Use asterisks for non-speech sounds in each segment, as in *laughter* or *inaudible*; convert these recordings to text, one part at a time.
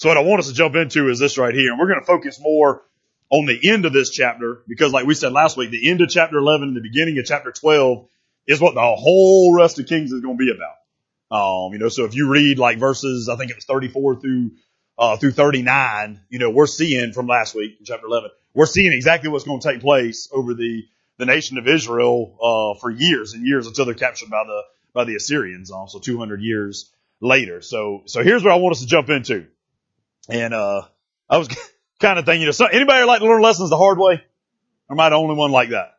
So what I want us to jump into is this right here. And we're going to focus more on the end of this chapter because like we said last week, the end of chapter 11 and the beginning of chapter 12 is what the whole rest of Kings is going to be about. Um, you know, so if you read like verses, I think it was 34 through, uh, through 39, you know, we're seeing from last week in chapter 11, we're seeing exactly what's going to take place over the, the nation of Israel, uh, for years and years until they're captured by the, by the Assyrians, also 200 years later. So, so here's what I want us to jump into. And, uh, I was *laughs* kind of thinking, you know, anybody like to learn lessons the hard way? Or am I the only one like that?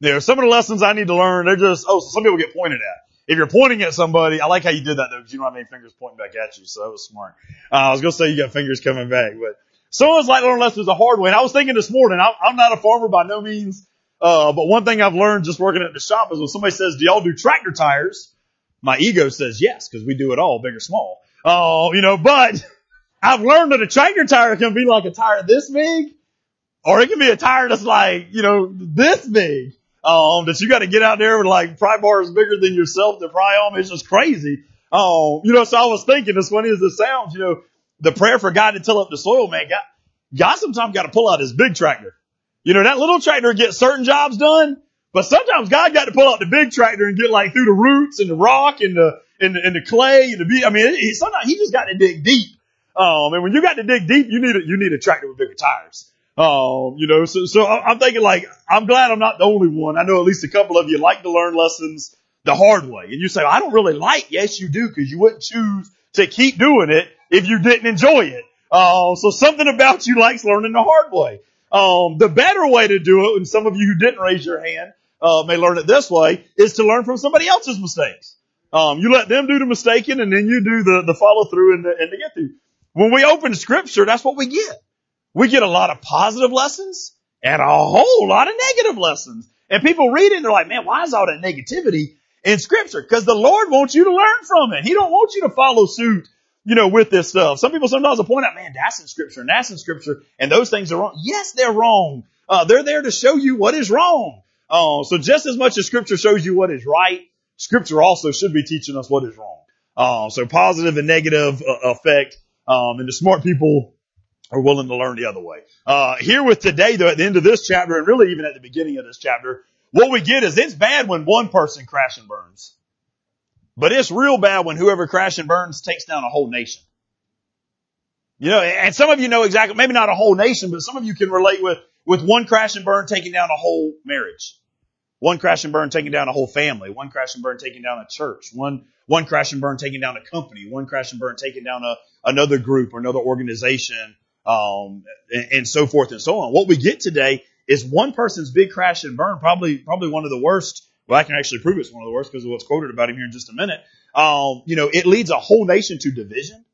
There are some of the lessons I need to learn, they're just, oh, so some people get pointed at if you're pointing at somebody, I like how you did that though, because you don't have any fingers pointing back at you, so that was smart. Uh, I was gonna say you got fingers coming back, but someone's like learning lessons the hard way. And I was thinking this morning, I'm, I'm not a farmer by no means, uh, but one thing I've learned just working at the shop is when somebody says, "Do y'all do tractor tires?" My ego says yes, because we do it all, big or small. Oh, uh, you know, but *laughs* I've learned that a tractor tire can be like a tire this big, or it can be a tire that's like, you know, this big um, that you got to get out there with like pry bars bigger than yourself to pry them. It's just crazy. Um, you know, so I was thinking, as funny as this sounds, you know, the prayer for God to till up the soil, man, God, God sometimes got to pull out his big tractor. You know, that little tractor gets certain jobs done, but sometimes God got to pull out the big tractor and get like through the roots and the rock and the, and the, and the clay and the, I mean, he, sometimes he just got to dig deep. Um, and when you got to dig deep, you need a, you need a tractor with bigger tires. Um, you know, so, so I'm thinking like, I'm glad I'm not the only one. I know at least a couple of you like to learn lessons the hard way. And you say, I don't really like, yes, you do, because you wouldn't choose to keep doing it if you didn't enjoy it. Um, so something about you likes learning the hard way. Um, the better way to do it, and some of you who didn't raise your hand, uh, may learn it this way, is to learn from somebody else's mistakes. Um, you let them do the mistaking and then you do the, the follow through and the, and the get through. When we open scripture, that's what we get. We get a lot of positive lessons and a whole lot of negative lessons. And people read it and they're like, man, why is all that negativity in scripture? Cause the Lord wants you to learn from it. He don't want you to follow suit, you know, with this stuff. Some people sometimes will point out, man, that's in scripture and that's in scripture and those things are wrong. Yes, they're wrong. Uh, they're there to show you what is wrong. Uh, so just as much as scripture shows you what is right, scripture also should be teaching us what is wrong. Uh, so positive and negative uh, effect. Um, and the smart people are willing to learn the other way. Uh, here with today though, at the end of this chapter and really even at the beginning of this chapter, what we get is it's bad when one person crash and burns. But it's real bad when whoever crash and burns takes down a whole nation. You know, and some of you know exactly, maybe not a whole nation, but some of you can relate with, with one crash and burn taking down a whole marriage. One crash and burn taking down a whole family. One crash and burn taking down a church. One, one crash and burn taking down a company. One crash and burn taking down a, another group or another organization um, and, and, so forth and so on. What we get today is one person's big crash and burn, probably probably one of the worst. Well, I can actually prove it's one of the worst because of what's quoted about him here in just a minute. Um, you know, it leads a whole nation to division,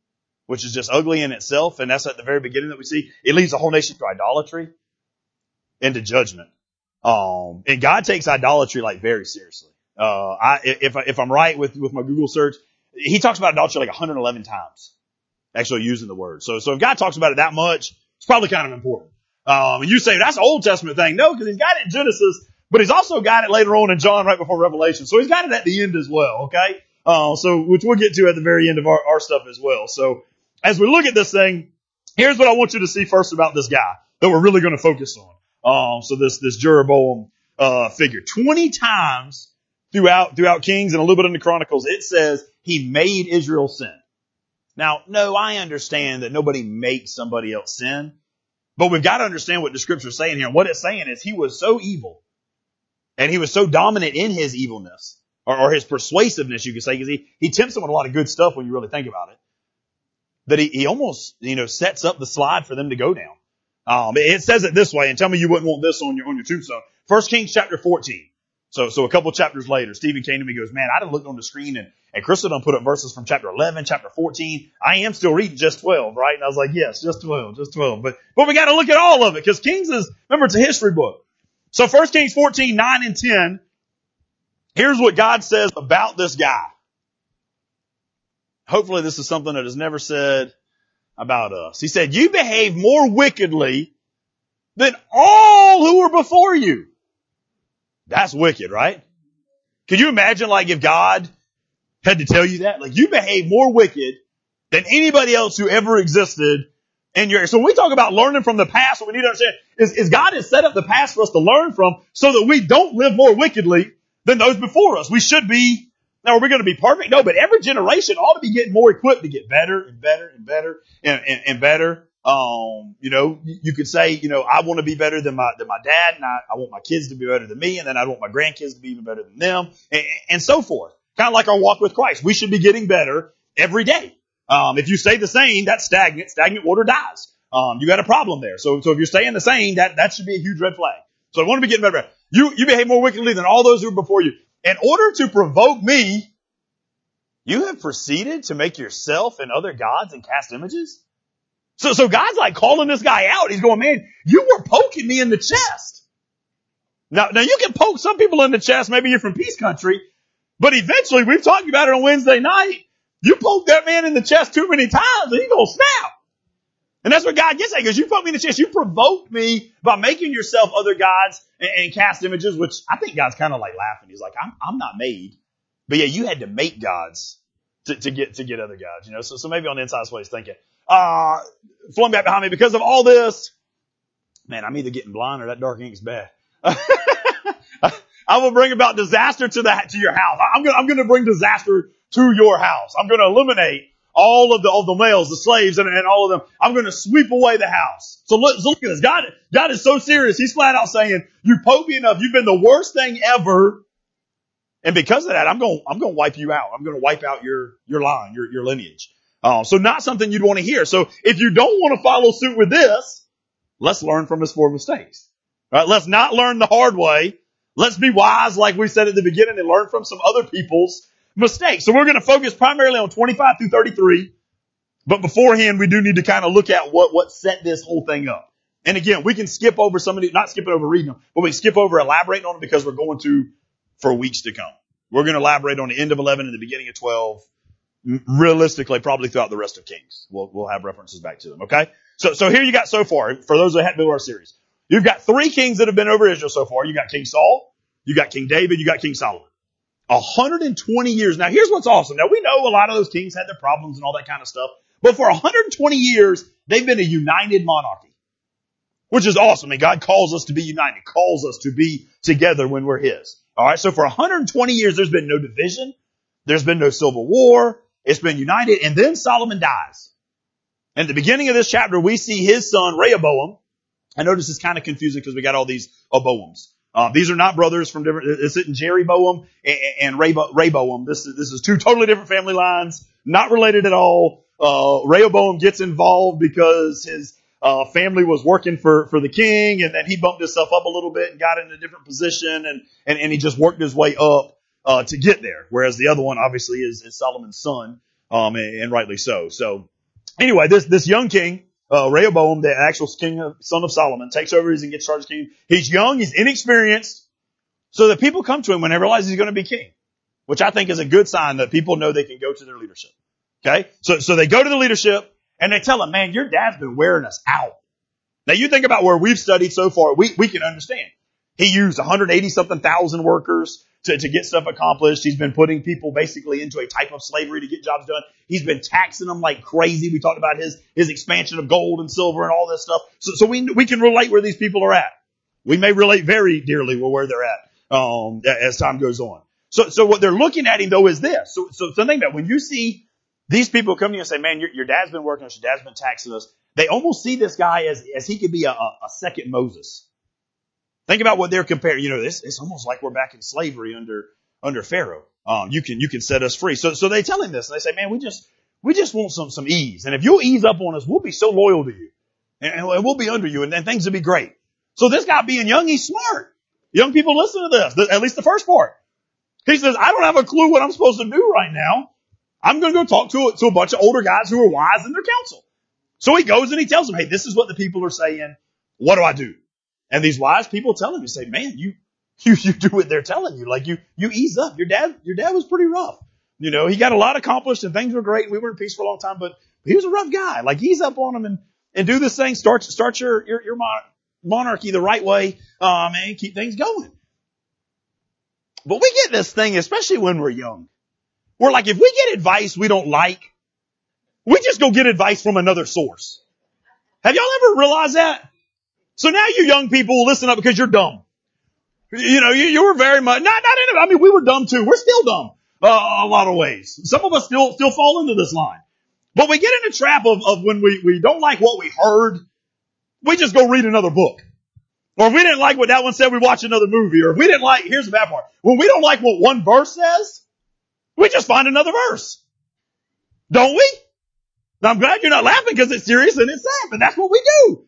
which is just ugly in itself, and that's at the very beginning that we see. It leads a whole nation to idolatry and to judgment. Um, and God takes idolatry like very seriously. Uh, I, if, if I'm right with, with my Google search, he talks about idolatry like 111 times actually using the word. So, so if God talks about it that much, it's probably kind of important. Um, and you say that's an Old Testament thing. No, because he's got it in Genesis, but he's also got it later on in John right before Revelation. So he's got it at the end as well. Okay. Uh, so, which we'll get to at the very end of our, our stuff as well. So as we look at this thing, here's what I want you to see first about this guy that we're really going to focus on. Um, so this, this Jeroboam, uh, figure 20 times throughout, throughout Kings and a little bit in the Chronicles, it says he made Israel sin. Now, no, I understand that nobody makes somebody else sin, but we've got to understand what the scripture is saying here. And what it's saying is he was so evil and he was so dominant in his evilness or, or his persuasiveness, you could say, because he, he tempts them with a lot of good stuff when you really think about it, that he, he almost, you know, sets up the slide for them to go down. Um, it says it this way, and tell me you wouldn't want this on your, on your tombstone. First Kings chapter 14. So, so a couple chapters later, Stephen came to me and goes, man, I done looked on the screen and, and Crystal done put up verses from chapter 11, chapter 14. I am still reading just 12, right? And I was like, yes, just 12, just 12. But, but we got to look at all of it because Kings is, remember, it's a history book. So first Kings 14, 9 and 10. Here's what God says about this guy. Hopefully this is something that is never said about us. He said, you behave more wickedly than all who were before you. That's wicked, right? Can you imagine like if God had to tell you that? Like you behave more wicked than anybody else who ever existed in your, so when we talk about learning from the past, what we need to understand is, is God has set up the past for us to learn from so that we don't live more wickedly than those before us. We should be, now are we going to be perfect? No, but every generation ought to be getting more equipped to get better and better and better and, and, and better. Um, you know, you could say, you know, I want to be better than my, than my dad and I, I want my kids to be better than me and then I want my grandkids to be even better than them and, and so forth. Kind of like our walk with Christ. We should be getting better every day. Um, if you stay the same, that's stagnant. Stagnant water dies. Um, you got a problem there. So, so if you're staying the same, that, that should be a huge red flag. So I want to be getting better. You, you behave more wickedly than all those who were before you. In order to provoke me, you have proceeded to make yourself and other gods and cast images? So, so God's like calling this guy out. He's going, man, you were poking me in the chest. Now, now you can poke some people in the chest. Maybe you're from peace country, but eventually we've talked about it on Wednesday night. You poke that man in the chest too many times and he's to snap. And that's what God gets at because you poked me in the chest. You provoked me by making yourself other gods and, and cast images, which I think God's kind of like laughing. He's like, I'm, I'm not made. But yeah, you had to make gods to, to get, to get other gods, you know? So, so maybe on the inside that's what he's thinking. Uh, flowing back behind me because of all this, man, I'm either getting blind or that dark ink's bad. *laughs* I will bring about disaster to that, to your house. I'm gonna, I'm gonna bring disaster to your house. I'm gonna eliminate all of the, of the males, the slaves, and, and all of them. I'm to sweep away the house. So look, so look at this. God, God is so serious. He's flat out saying, you poke me enough. You've been the worst thing ever. And because of that, I'm going, I'm going to wipe you out. I'm going to wipe out your, your line, your, your lineage. Uh, so not something you'd want to hear. So if you don't want to follow suit with this, let's learn from his four mistakes. Right? Let's not learn the hard way. Let's be wise, like we said at the beginning, and learn from some other people's mistakes. So we're going to focus primarily on 25 through 33. But beforehand, we do need to kind of look at what, what set this whole thing up. And again, we can skip over some of these, not skip it over reading them, but we can skip over elaborating on them because we're going to for weeks to come. We're going to elaborate on the end of 11 and the beginning of 12. Realistically, probably throughout the rest of Kings. We'll, we'll have references back to them. Okay. So, so here you got so far, for those that haven't been to our series, you've got three kings that have been over Israel so far. You got King Saul, you got King David, you got King Solomon. 120 years. Now here's what's awesome. Now we know a lot of those kings had their problems and all that kind of stuff, but for 120 years, they've been a united monarchy, which is awesome. And God calls us to be united, calls us to be together when we're His. All right. So for 120 years, there's been no division. There's been no civil war. It's been united. And then Solomon dies. And at the beginning of this chapter, we see his son Rehoboam. I this is kind of confusing because we got all these Oboams. Uh, these are not brothers from different. This isn't Jeroboam and, and Rehoboam. This is this is two totally different family lines, not related at all. Uh, Rehoboam gets involved because his uh, family was working for for the king, and then he bumped himself up a little bit and got in a different position, and and, and he just worked his way up uh, to get there. Whereas the other one obviously is, is Solomon's son, um, and, and rightly so. So anyway, this this young king uh, Rehoboam, the actual king of, son of Solomon, takes over and gets charged as king. He's young, he's inexperienced, so that people come to him when they realize he's going to be king, which I think is a good sign that people know they can go to their leadership. Okay, so so they go to the leadership and they tell him, "Man, your dad's been wearing us out." Now you think about where we've studied so far, we we can understand. He used 180 something thousand workers to, to get stuff accomplished. He's been putting people basically into a type of slavery to get jobs done. He's been taxing them like crazy. We talked about his, his expansion of gold and silver and all this stuff. So, so we, we can relate where these people are at. We may relate very dearly with where they're at, um, as time goes on. So, so what they're looking at him though is this. So, so, so think about when you see these people come to you and say, man, your, your dad's been working us, your dad's been taxing us. They almost see this guy as, as he could be a, a second Moses. Think about what they're comparing. You know, this it's almost like we're back in slavery under under Pharaoh. Um, you can you can set us free. So so they tell him this, and they say, man, we just we just want some some ease, and if you'll ease up on us, we'll be so loyal to you, and, and we'll be under you, and then things will be great. So this guy being young, he's smart. Young people listen to this, at least the first part. He says, I don't have a clue what I'm supposed to do right now. I'm going to go talk to, to a bunch of older guys who are wise in their counsel. So he goes and he tells them, hey, this is what the people are saying. What do I do? And these wise people tell him, you say, man, you, *laughs* you, you do what they're telling you. Like you, you ease up. Your dad, your dad was pretty rough. You know, he got a lot accomplished and things were great. And we were in peace for a long time, but he was a rough guy. Like ease up on him and, and do this thing. Start, start your, your, your monarchy the right way, um, and keep things going. But we get this thing, especially when we're young. We're like, if we get advice we don't like, We just go get advice from another source. Have y'all ever realized that? So now you young people listen up because you're dumb. You know, you, you were very much, not, not in, I mean, we were dumb too. We're still dumb, uh, a lot of ways. Some of us still, still fall into this line. But we get in a trap of, of when we, we don't like what we heard, we just go read another book. Or if we didn't like what that one said, we watch another movie. Or if we didn't like, here's the bad part. When we don't like what one verse says, we just find another verse. Don't we? Now I'm glad you're not laughing because it's serious and it's sad, but that's what we do.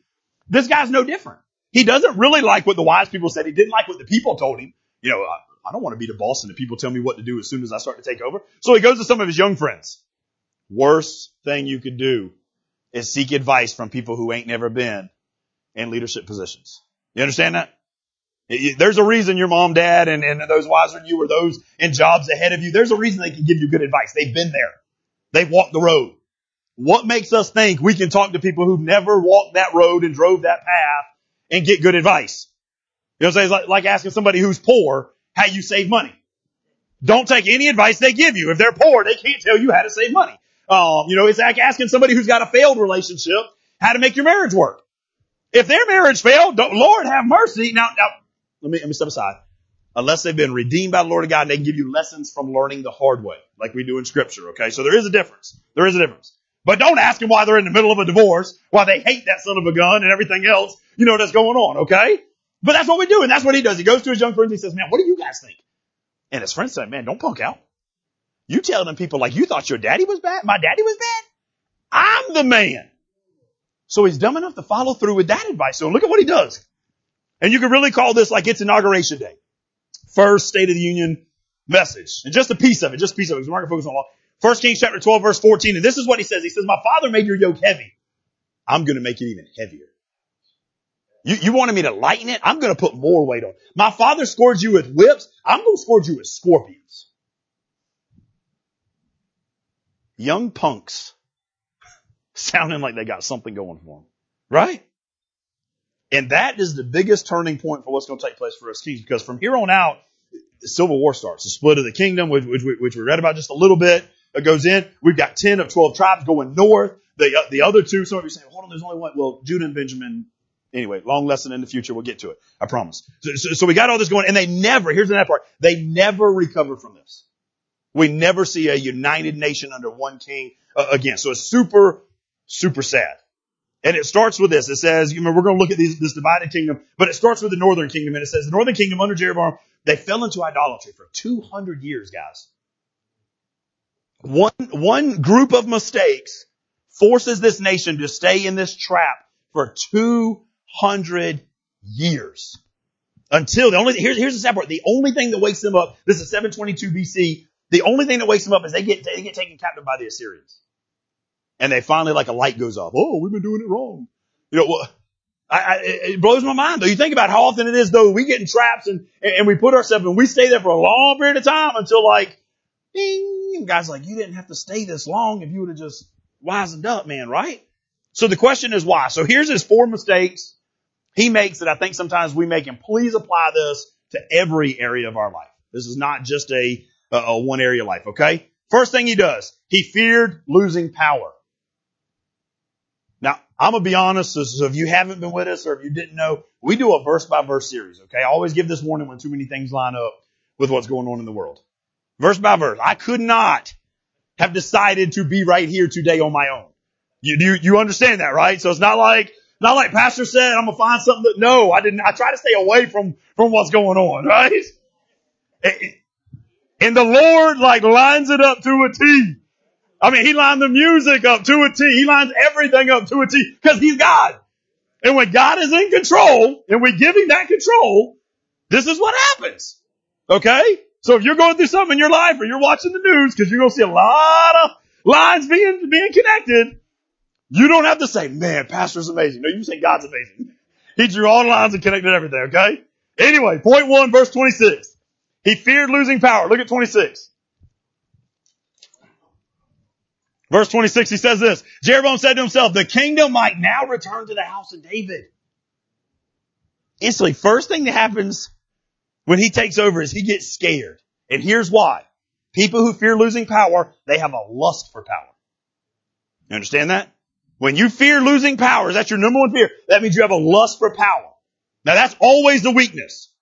This guy's no different. He doesn't really like what the wise people said. He didn't like what the people told him. You know, I, I don't want to be the boss and the people tell me what to do as soon as I start to take over. So he goes to some of his young friends. Worst thing you could do is seek advice from people who ain't never been in leadership positions. You understand that? There's a reason your mom, dad, and, and those wiser than you or those in jobs ahead of you, there's a reason they can give you good advice. They've been there. They've walked the road. What makes us think we can talk to people who've never walked that road and drove that path and get good advice? You know I'm saying? It's like, like asking somebody who's poor how you save money. Don't take any advice they give you. If they're poor, they can't tell you how to save money. Um, you know, it's like asking somebody who's got a failed relationship how to make your marriage work. If their marriage failed, Lord have mercy. Now, now, let me, let me step aside. Unless they've been redeemed by the Lord of God they can give you lessons from learning the hard way, like we do in scripture, okay? So there is a difference. There is a difference. But don't ask them why they're in the middle of a divorce, why they hate that son of a gun and everything else, you know, that's going on, okay? But that's what we do, and that's what he does. He goes to his young friends, he says, man, what do you guys think? And his friends say, man, don't punk out. You tell them people like, you thought your daddy was bad? My daddy was bad? I'm the man. So he's dumb enough to follow through with that advice. So look at what he does. And you can really call this like it's inauguration day. First State of the Union message. And just a piece of it, just a piece of it, because we're not going to focus on law. 1 Kings chapter 12 verse 14. And this is what he says. He says, my father made your yoke heavy. I'm going to make it even heavier. You, you wanted me to lighten it? I'm going to put more weight on. My father scored you with whips. I'm going to scourge you with scorpions. Young punks *laughs* sounding like they got something going for them, right? And that is the biggest turning point for what's going to take place for us kings because from here on out, the civil war starts, the split of the kingdom, which, which, which we read about just a little bit it goes in. We've got 10 of 12 tribes going north. The, uh, the other two, some of you saying, hold on, there's only one. Well, Judah and Benjamin. Anyway, long lesson in the future. We'll get to it. I promise. So, so, so we got all this going and they never, here's the next part. They never recover from this. We never see a united nation under one king uh, again. So it's super, super sad. And it starts with this. It says, you know, we're going to look at these, this divided kingdom, but it starts with the northern kingdom. And it says the northern kingdom under Jeroboam, they fell into idolatry for 200 years, guys. One, one group of mistakes forces this nation to stay in this trap for 200 years. Until the only, here's, here's the sad part. The only thing that wakes them up, this is 722 BC, the only thing that wakes them up is they get, they get taken captive by the Assyrians. And they finally like a light goes off. Oh, we've been doing it wrong. You know, well, I, I, it blows my mind though. You think about how often it is though we get in traps and, and we put ourselves and we stay there for a long period of time until like, ding, and guys like, you didn't have to stay this long if you would have just wisened up, man, right? So the question is why? So here's his four mistakes he makes that I think sometimes we make, and please apply this to every area of our life. This is not just a, a, one area life, okay? First thing he does, he feared losing power. Now, I'm gonna be honest, so if you haven't been with us or if you didn't know, we do a verse by verse series, okay? I always give this warning when too many things line up with what's going on in the world. Verse by verse. I could not have decided to be right here today on my own. You, you, you understand that, right? So it's not like, not like pastor said, I'm gonna find something that, no, I didn't, I try to stay away from, from what's going on, *laughs* right? And the Lord like lines it up to a T. I mean, he lined the music up to a T. He lines everything up to a T because he's God. And when God is in control and we give him that control, this is what happens. Okay? So if you're going through something in your life or you're watching the news because you're going to see a lot of lines being, being connected, you don't have to say, man, pastor's amazing. No, you say God's amazing. He drew all the lines and connected everything, okay? Anyway, point one, verse 26. He feared losing power. Look at 26. Verse 26, he says this, Jeroboam said to himself, the kingdom might now return to the house of David. Instantly, first thing that happens when he takes over is he gets scared. And here's why. People who fear losing power, they have a lust for power. You understand that? When you fear losing power, that's your number one fear. That means you have a lust for power. Now that's always the weakness.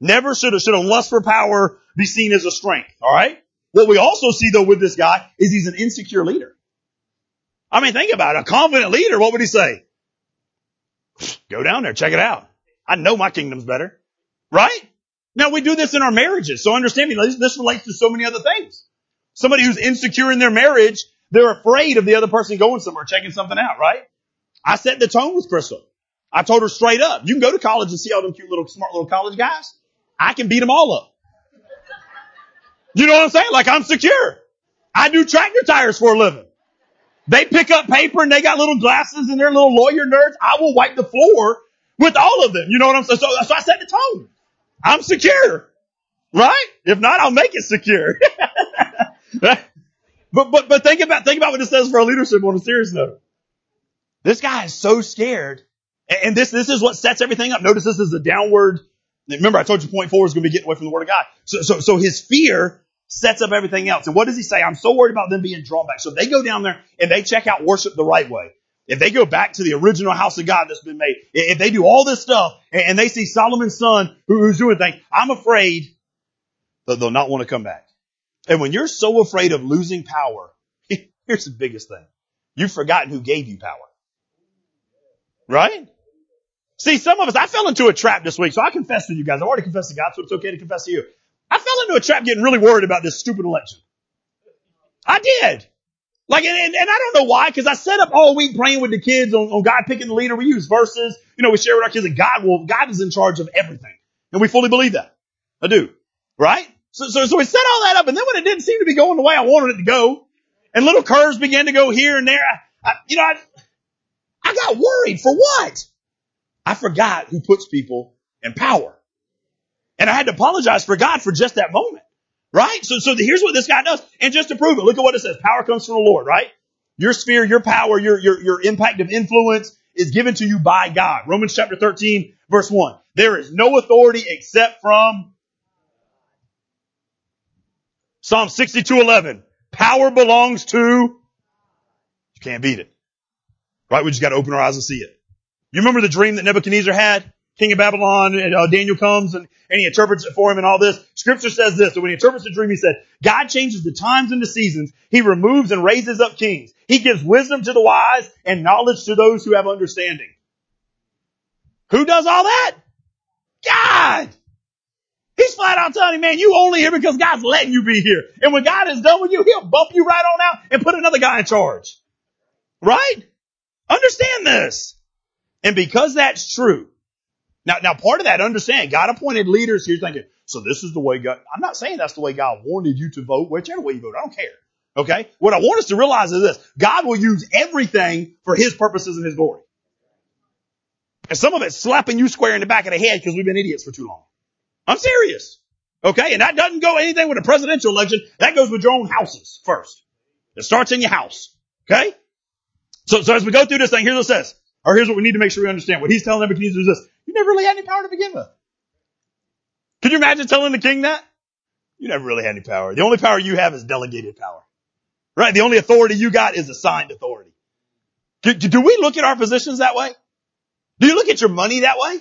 Never should a, should a lust for power be seen as a strength. All right. What we also see though with this guy is he's an insecure leader. I mean, think about it. A confident leader, what would he say? Go down there, check it out. I know my kingdom's better. Right? Now we do this in our marriages. So understand me, this relates to so many other things. Somebody who's insecure in their marriage, they're afraid of the other person going somewhere, checking something out, right? I set the tone with Crystal. I told her straight up, you can go to college and see all them cute little, smart little college guys. I can beat them all up. You know what I'm saying? Like I'm secure. I do tractor tires for a living. They pick up paper and they got little glasses and they're little lawyer nerds. I will wipe the floor with all of them. You know what I'm saying? So, so I set the tone. I'm secure. Right? If not, I'll make it secure. *laughs* but, but, but think about, think about what it says for our leadership on a serious note. This guy is so scared. And this, this is what sets everything up. Notice this is the downward. Remember, I told you point four is going to be getting away from the word of God. So, so, so his fear sets up everything else. And what does he say? I'm so worried about them being drawn back. So they go down there and they check out worship the right way. If they go back to the original house of God that's been made, if they do all this stuff and they see Solomon's son who's doing things, I'm afraid that they'll not want to come back. And when you're so afraid of losing power, *laughs* here's the biggest thing. You've forgotten who gave you power. Right? See, some of us, I fell into a trap this week, so I confess to you guys. I already confessed to God, so it's okay to confess to you. I fell into a trap getting really worried about this stupid election. I did. Like, and, and, I don't know why, because I set up all week praying with the kids on, on God picking the leader. We use verses. You know, we share with our kids that God will, God is in charge of everything. And we fully believe that. I do. Right? So, so, so we set all that up, and then when it didn't seem to be going the way I wanted it to go, and little curves began to go here and there, I, I, you know, I, I got worried for what? I forgot who puts people in power. And I had to apologize for God for just that moment. Right? So, so here's what this guy does. And just to prove it, look at what it says. Power comes from the Lord, right? Your sphere, your power, your, your, your impact of influence is given to you by God. Romans chapter 13, verse 1. There is no authority except from Psalm 62, 11. Power belongs to, you can't beat it. Right? We just got to open our eyes and see it. You remember the dream that Nebuchadnezzar had? King of Babylon, and uh, Daniel comes and, and he interprets it for him and all this. Scripture says this. So when he interprets the dream, he said, God changes the times and the seasons. He removes and raises up kings. He gives wisdom to the wise and knowledge to those who have understanding. Who does all that? God! He's flat out telling you, man, you only here because God's letting you be here. And when God is done with you, he'll bump you right on out and put another guy in charge. Right? Understand this. And because that's true, now, now part of that, understand, God appointed leaders. You're thinking, so this is the way God, I'm not saying that's the way God wanted you to vote, whichever way you vote. I don't care. Okay. What I want us to realize is this. God will use everything for his purposes and his glory. And some of it's slapping you square in the back of the head because we've been idiots for too long. I'm serious. Okay. And that doesn't go anything with a presidential election. That goes with your own houses first. It starts in your house. Okay. So, so as we go through this thing, here's what it says. Or here's what we need to make sure we understand. What he's telling Nebuchadnezzar is this. You never really had any power to begin with. Can you imagine telling the king that? You never really had any power. The only power you have is delegated power. Right? The only authority you got is assigned authority. Do, do we look at our positions that way? Do you look at your money that way?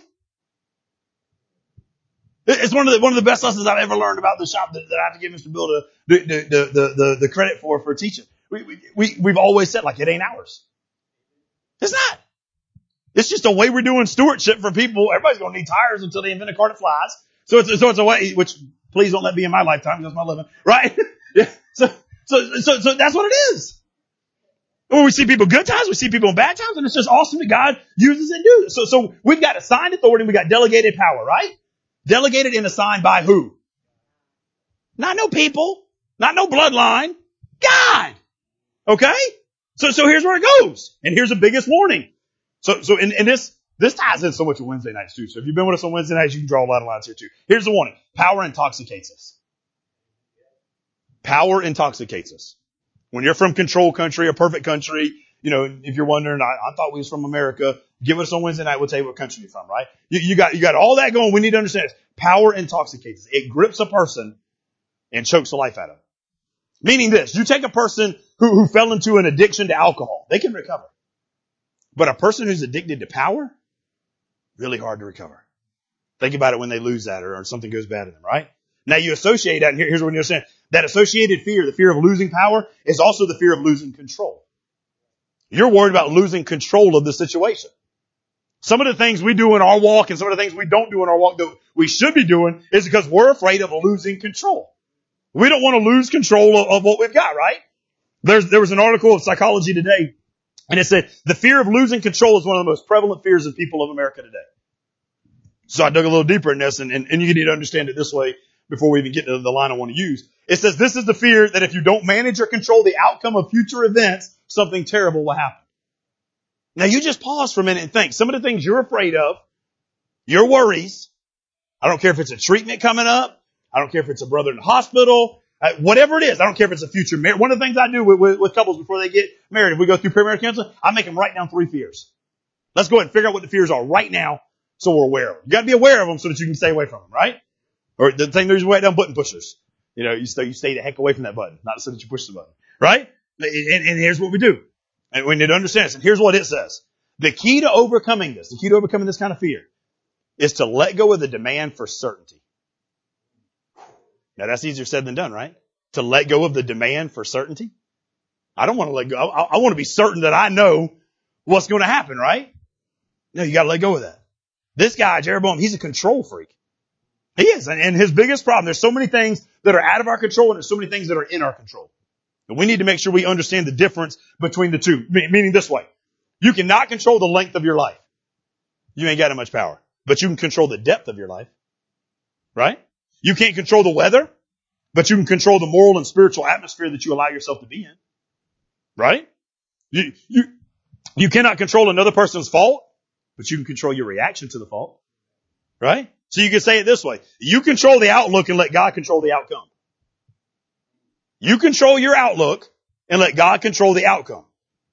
It's one of the one of the best lessons I've ever learned about the shop that, that I have to give Mr. Bill the the, the, the, credit for for teaching. We, we, we, we've always said like it ain't ours. It's not. It's just a way we're doing stewardship for people. Everybody's going to need tires until they invent a car that flies. So it's, so it's a way, which please don't let be in my lifetime. That's my living, right? *laughs* yeah. So, so, so, so that's what it is. When we see people good times, we see people in bad times, and it's just awesome that God uses and do. So, so we've got assigned authority, we got delegated power, right? Delegated and assigned by who? Not no people, not no bloodline, God. Okay? So, so here's where it goes. And here's the biggest warning. So, so, and, and this, this ties in so much with Wednesday nights too. So if you've been with us on Wednesday nights, you can draw a lot of lines here too. Here's the warning. Power intoxicates us. Power intoxicates us. When you're from control country, a perfect country, you know, if you're wondering, I, I thought we was from America. Give us on Wednesday night. We'll tell you what country you're from, right? You, you got, you got all that going. We need to understand this. Power intoxicates us. It grips a person and chokes the life out of them. Meaning this, you take a person who, who fell into an addiction to alcohol, they can recover. But a person who's addicted to power, really hard to recover. Think about it when they lose that or, or something goes bad to them, right? Now you associate that, and here, here's what you understand. That associated fear, the fear of losing power, is also the fear of losing control. You're worried about losing control of the situation. Some of the things we do in our walk and some of the things we don't do in our walk that we should be doing is because we're afraid of losing control. We don't want to lose control of, of what we've got, right? There's, there was an article of Psychology Today and it said the fear of losing control is one of the most prevalent fears of people of America today. So I dug a little deeper in this and, and, and you need to understand it this way before we even get to the line I want to use. It says this is the fear that if you don't manage or control the outcome of future events, something terrible will happen. Now you just pause for a minute and think. Some of the things you're afraid of, your worries, I don't care if it's a treatment coming up, I don't care if it's a brother in the hospital, uh, whatever it is, I don't care if it's a future marriage. One of the things I do with, with, with couples before they get married, if we go through premarital counseling, I make them write down three fears. Let's go ahead and figure out what the fears are right now so we're aware of them. You gotta be aware of them so that you can stay away from them, right? Or the thing there's write down button pushers. You know, you stay, you stay the heck away from that button, not so that you push the button, right? And, and here's what we do. And we need to understand this. And here's what it says. The key to overcoming this, the key to overcoming this kind of fear is to let go of the demand for certainty. Now that's easier said than done, right? To let go of the demand for certainty. I don't want to let go. I, I want to be certain that I know what's going to happen, right? No, you got to let go of that. This guy, Jeroboam, he's a control freak. He is. And, his biggest problem, there's so many things that are out of our control and there's so many things that are in our control. And we need to make sure we understand the difference between the two. Meaning this way. You cannot control the length of your life. You ain't got that much power. But you can control the depth of your life. Right? You can't control the weather, but you can control the moral and spiritual atmosphere that you allow yourself to be in. Right? You, you, you cannot control another person's fault, but you can control your reaction to the fault. Right? So you can say it this way. You control the outlook and let God control the outcome. You control your outlook and let God control the outcome.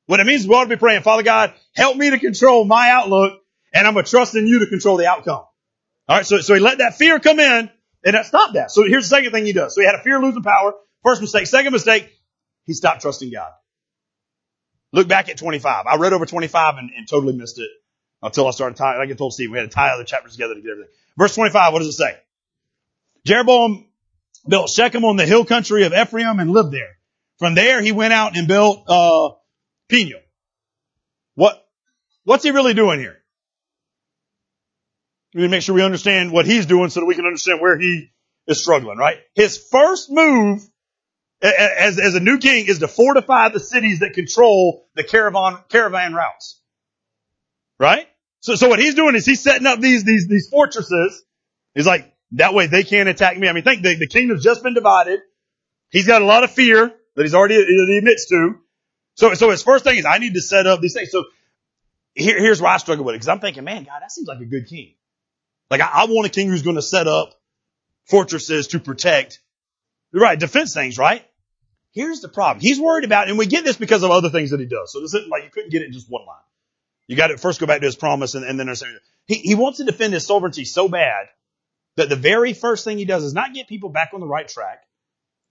What it means is we ought to be praying, Father God, help me to control my outlook and I'm going to trust in you to control the outcome. All right. So, so he let that fear come in and that stopped that. So here's the second thing he does. So he had a fear of losing power. First mistake. Second mistake, he stopped trusting God. Look back at 25. I read over 25 and, and totally missed it until I started tying. Like I told Steve, we had to tie other chapters together to get everything. Verse 25, what does it say? Jeroboam built Shechem on the hill country of Ephraim and lived there. From there, he went out and built, uh, Peniel. What, what's he really doing here? We need to make sure we understand what he's doing so that we can understand where he is struggling, right? His first move as, as a new king is to fortify the cities that control the caravan, caravan routes. Right? So, so what he's doing is he's setting up these, these, these fortresses. He's like, that way they can't attack me. I mean, think the, the kingdom's just been divided. He's got a lot of fear that he's already, that he admits to. So, so his first thing is I need to set up these things. So here, here's where I struggle with it because I'm thinking, man, God, that seems like a good king. Like I, I want a king who's going to set up fortresses to protect, right, defense things, right? Here's the problem. He's worried about, and we get this because of other things that he does. So this isn't like you couldn't get it in just one line. You got to first go back to his promise and, and then he, he wants to defend his sovereignty so bad that the very first thing he does is not get people back on the right track.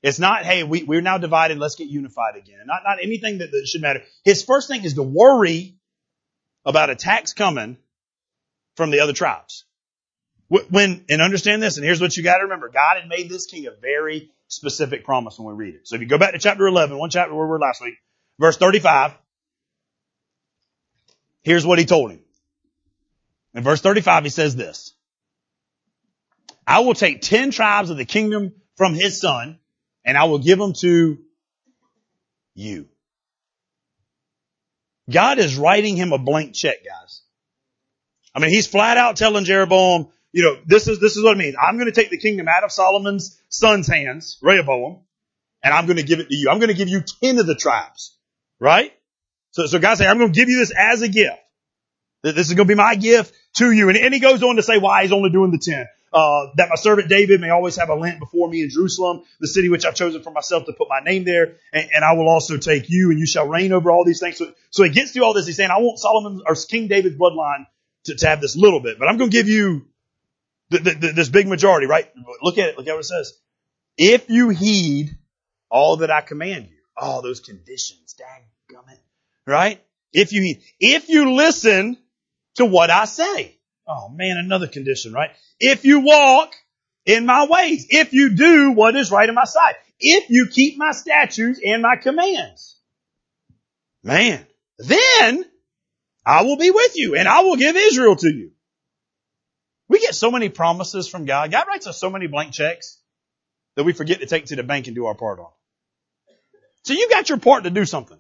It's not, hey, we, we're now divided, let's get unified again. Not, not anything that, that should matter. His first thing is to worry about attacks coming from the other tribes. When, and understand this, and here's what you gotta remember. God had made this king a very specific promise when we read it. So if you go back to chapter 11, one chapter where we were last week, verse 35, here's what he told him. In verse 35, he says this. I will take 10 tribes of the kingdom from his son and I will give them to you. God is writing him a blank check, guys. I mean, he's flat out telling Jeroboam, you know, this is, this is what it means. I'm going to take the kingdom out of Solomon's son's hands, Rehoboam, and I'm going to give it to you. I'm going to give you 10 of the tribes, right? So, so God say, I'm going to give you this as a gift. This is going to be my gift to you. And, and he goes on to say why he's only doing the 10. Uh, that my servant David may always have a lamp before me in Jerusalem, the city which I've chosen for myself to put my name there, and, and I will also take you, and you shall reign over all these things. So, so he gets through all this. He's saying, I want Solomon or King David's bloodline to, to have this little bit, but I'm going to give you this big majority, right? Look at it. Look at what it says. If you heed all that I command you. All those conditions, dadgummit. Right? If you, heed, if you listen to what I say. Oh man, another condition, right? If you walk in my ways, if you do what is right in my sight, if you keep my statutes and my commands. Man, then I will be with you and I will give Israel to you. We get so many promises from God. God writes us so many blank checks that we forget to take to the bank and do our part on. So you got your part to do something.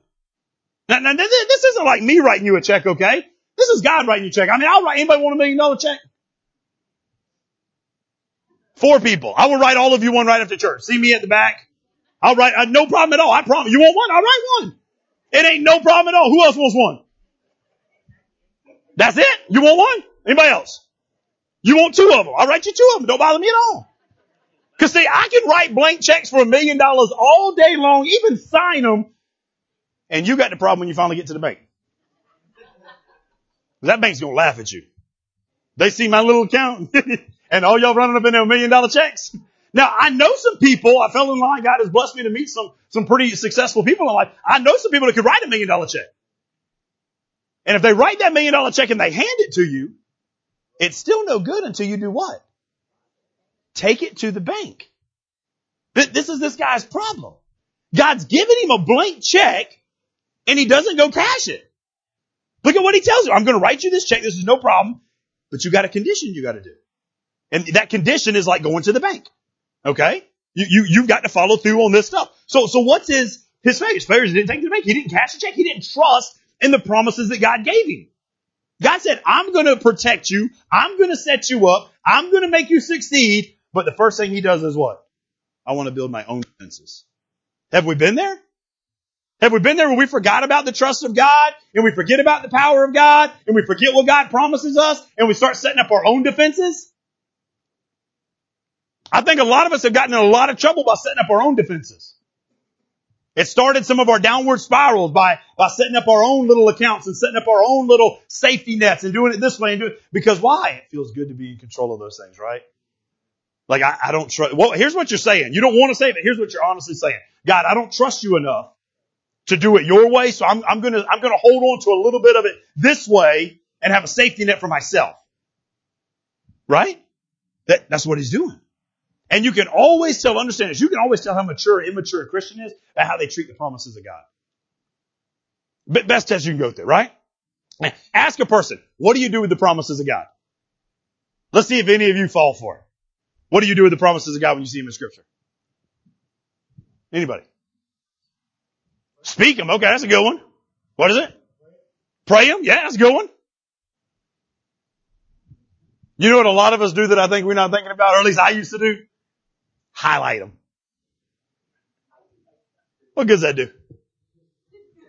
Now, now this isn't like me writing you a check, okay? This is God writing you a check. I mean, I'll write, anybody want a million dollar check? Four people. I will write all of you one right after church. See me at the back. I'll write, uh, no problem at all. I promise. You want one? I'll write one. It ain't no problem at all. Who else wants one? That's it? You want one? Anybody else? You want two of them? I'll write you two of them. Don't bother me at all. Cause see, I can write blank checks for a million dollars all day long, even sign them, and you got the problem when you finally get to the bank. That bank's gonna laugh at you. They see my little account *laughs* and all y'all running up in there million dollar checks. Now I know some people, I fell in line, God has blessed me to meet some, some pretty successful people in life. I know some people that could write a million dollar check. And if they write that million dollar check and they hand it to you, it's still no good until you do what? Take it to the bank. This is this guy's problem. God's given him a blank check and he doesn't go cash it. Look at what he tells you. I'm going to write you this check. This is no problem, but you got a condition you got to do. And that condition is like going to the bank. Okay? You, you, you've got to follow through on this stuff. So, so what's his, his is he didn't take the bank. He didn't cash the check. He didn't trust in the promises that God gave him. God said, I'm going to protect you. I'm going to set you up. I'm going to make you succeed. But the first thing he does is what? I want to build my own defenses. Have we been there? Have we been there where we forgot about the trust of God and we forget about the power of God and we forget what God promises us and we start setting up our own defenses? I think a lot of us have gotten in a lot of trouble by setting up our own defenses. It started some of our downward spirals by, by setting up our own little accounts and setting up our own little safety nets and doing it this way and doing it. Because why? It feels good to be in control of those things, right? Like I, I don't trust, well, here's what you're saying. You don't want to say it, but here's what you're honestly saying. God, I don't trust you enough to do it your way, so I'm, I'm gonna, I'm gonna hold on to a little bit of it this way and have a safety net for myself. Right? That, that's what he's doing. And you can always tell, understand this, you can always tell how mature immature a Christian is by how they treat the promises of God. Best test you can go through, right? Ask a person, what do you do with the promises of God? Let's see if any of you fall for it. What do you do with the promises of God when you see them in scripture? Anybody? Speak them. Okay, that's a good one. What is it? Pray them. Yeah, that's a good one. You know what a lot of us do that I think we're not thinking about, or at least I used to do? Highlight them. What good does that do?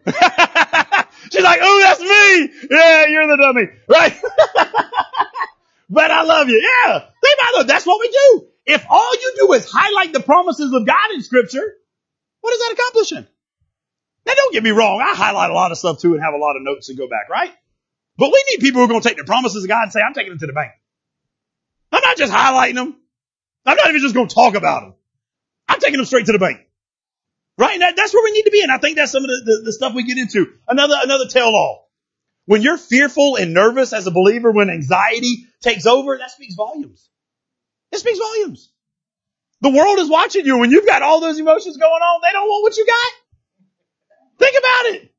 *laughs* She's like, oh, that's me. Yeah, you're the dummy. Right? *laughs* but I love you. Yeah. Think about it. That's what we do. If all you do is highlight the promises of God in scripture, what is that accomplishing? Now don't get me wrong. I highlight a lot of stuff too and have a lot of notes and go back, right? But we need people who are going to take the promises of God and say, I'm taking them to the bank. I'm not just highlighting them. I'm not even just going to talk about them. I'm taking them straight to the bank. Right? That, that's where we need to be. And I think that's some of the, the, the stuff we get into. Another, another tell all. When you're fearful and nervous as a believer, when anxiety takes over, that speaks volumes. It speaks volumes. The world is watching you. When you've got all those emotions going on, they don't want what you got. Think about it.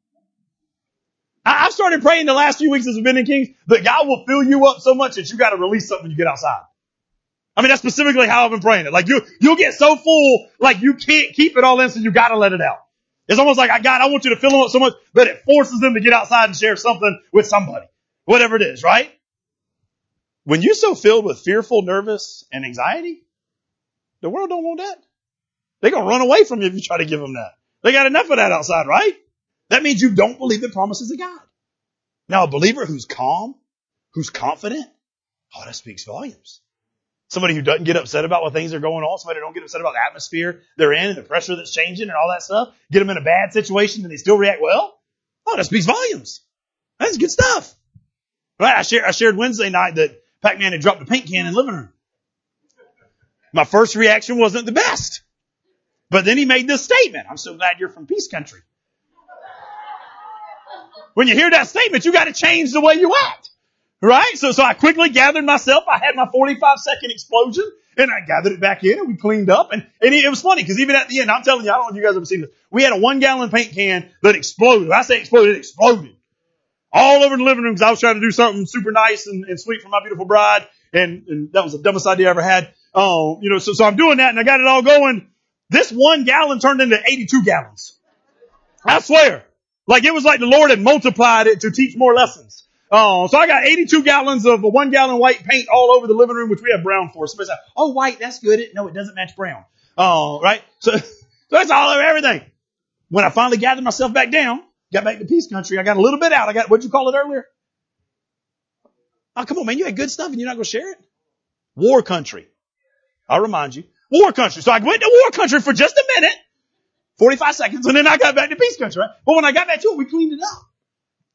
I've started praying the last few weeks as we've been in Kings that God will fill you up so much that you got to release something when you get outside. I mean, that's specifically how I've been praying it. Like you, you'll get so full, like you can't keep it all in, so you got to let it out. It's almost like, I God, I want you to fill them up so much that it forces them to get outside and share something with somebody. Whatever it is, right? When you're so filled with fearful, nervous, and anxiety, the world don't want that. They're to run away from you if you try to give them that. They got enough of that outside, right? That means you don't believe the promises of God. Now, a believer who's calm, who's confident, oh, that speaks volumes. Somebody who doesn't get upset about what things are going on, somebody who don't get upset about the atmosphere they're in and the pressure that's changing and all that stuff, get them in a bad situation and they still react well. Oh, that speaks volumes. That's good stuff. Right? I shared, I shared Wednesday night that Pac-Man had dropped a paint can in the living room. My first reaction wasn't the best. But then he made this statement. I'm so glad you're from peace country. When you hear that statement, you got to change the way you act. Right? So, so I quickly gathered myself. I had my 45 second explosion and I gathered it back in and we cleaned up and, and it, was funny because even at the end, I'm telling you, I don't know if you guys ever seen this. We had a one gallon paint can that exploded. When I say exploded, it exploded. All over the living room because I was trying to do something super nice and, and sweet for my beautiful bride. And, and that was the dumbest idea I ever had. Oh, you know, so, so I'm doing that and I got it all going. This one gallon turned into 82 gallons. I swear. Like it was like the Lord had multiplied it to teach more lessons. Oh, so I got 82 gallons of one gallon white paint all over the living room, which we have brown for. Somebody said, oh, white, that's good. No, it doesn't match brown. Oh, right? So, *laughs* so that's all over everything. When I finally gathered myself back down, got back to peace country, I got a little bit out. I got, what'd you call it earlier? Oh, come on, man. You had good stuff and you're not going to share it? War country. I'll remind you. War country. So I went to war country for just a minute, 45 seconds, and then I got back to peace country, right? But when I got back to it, we cleaned it up.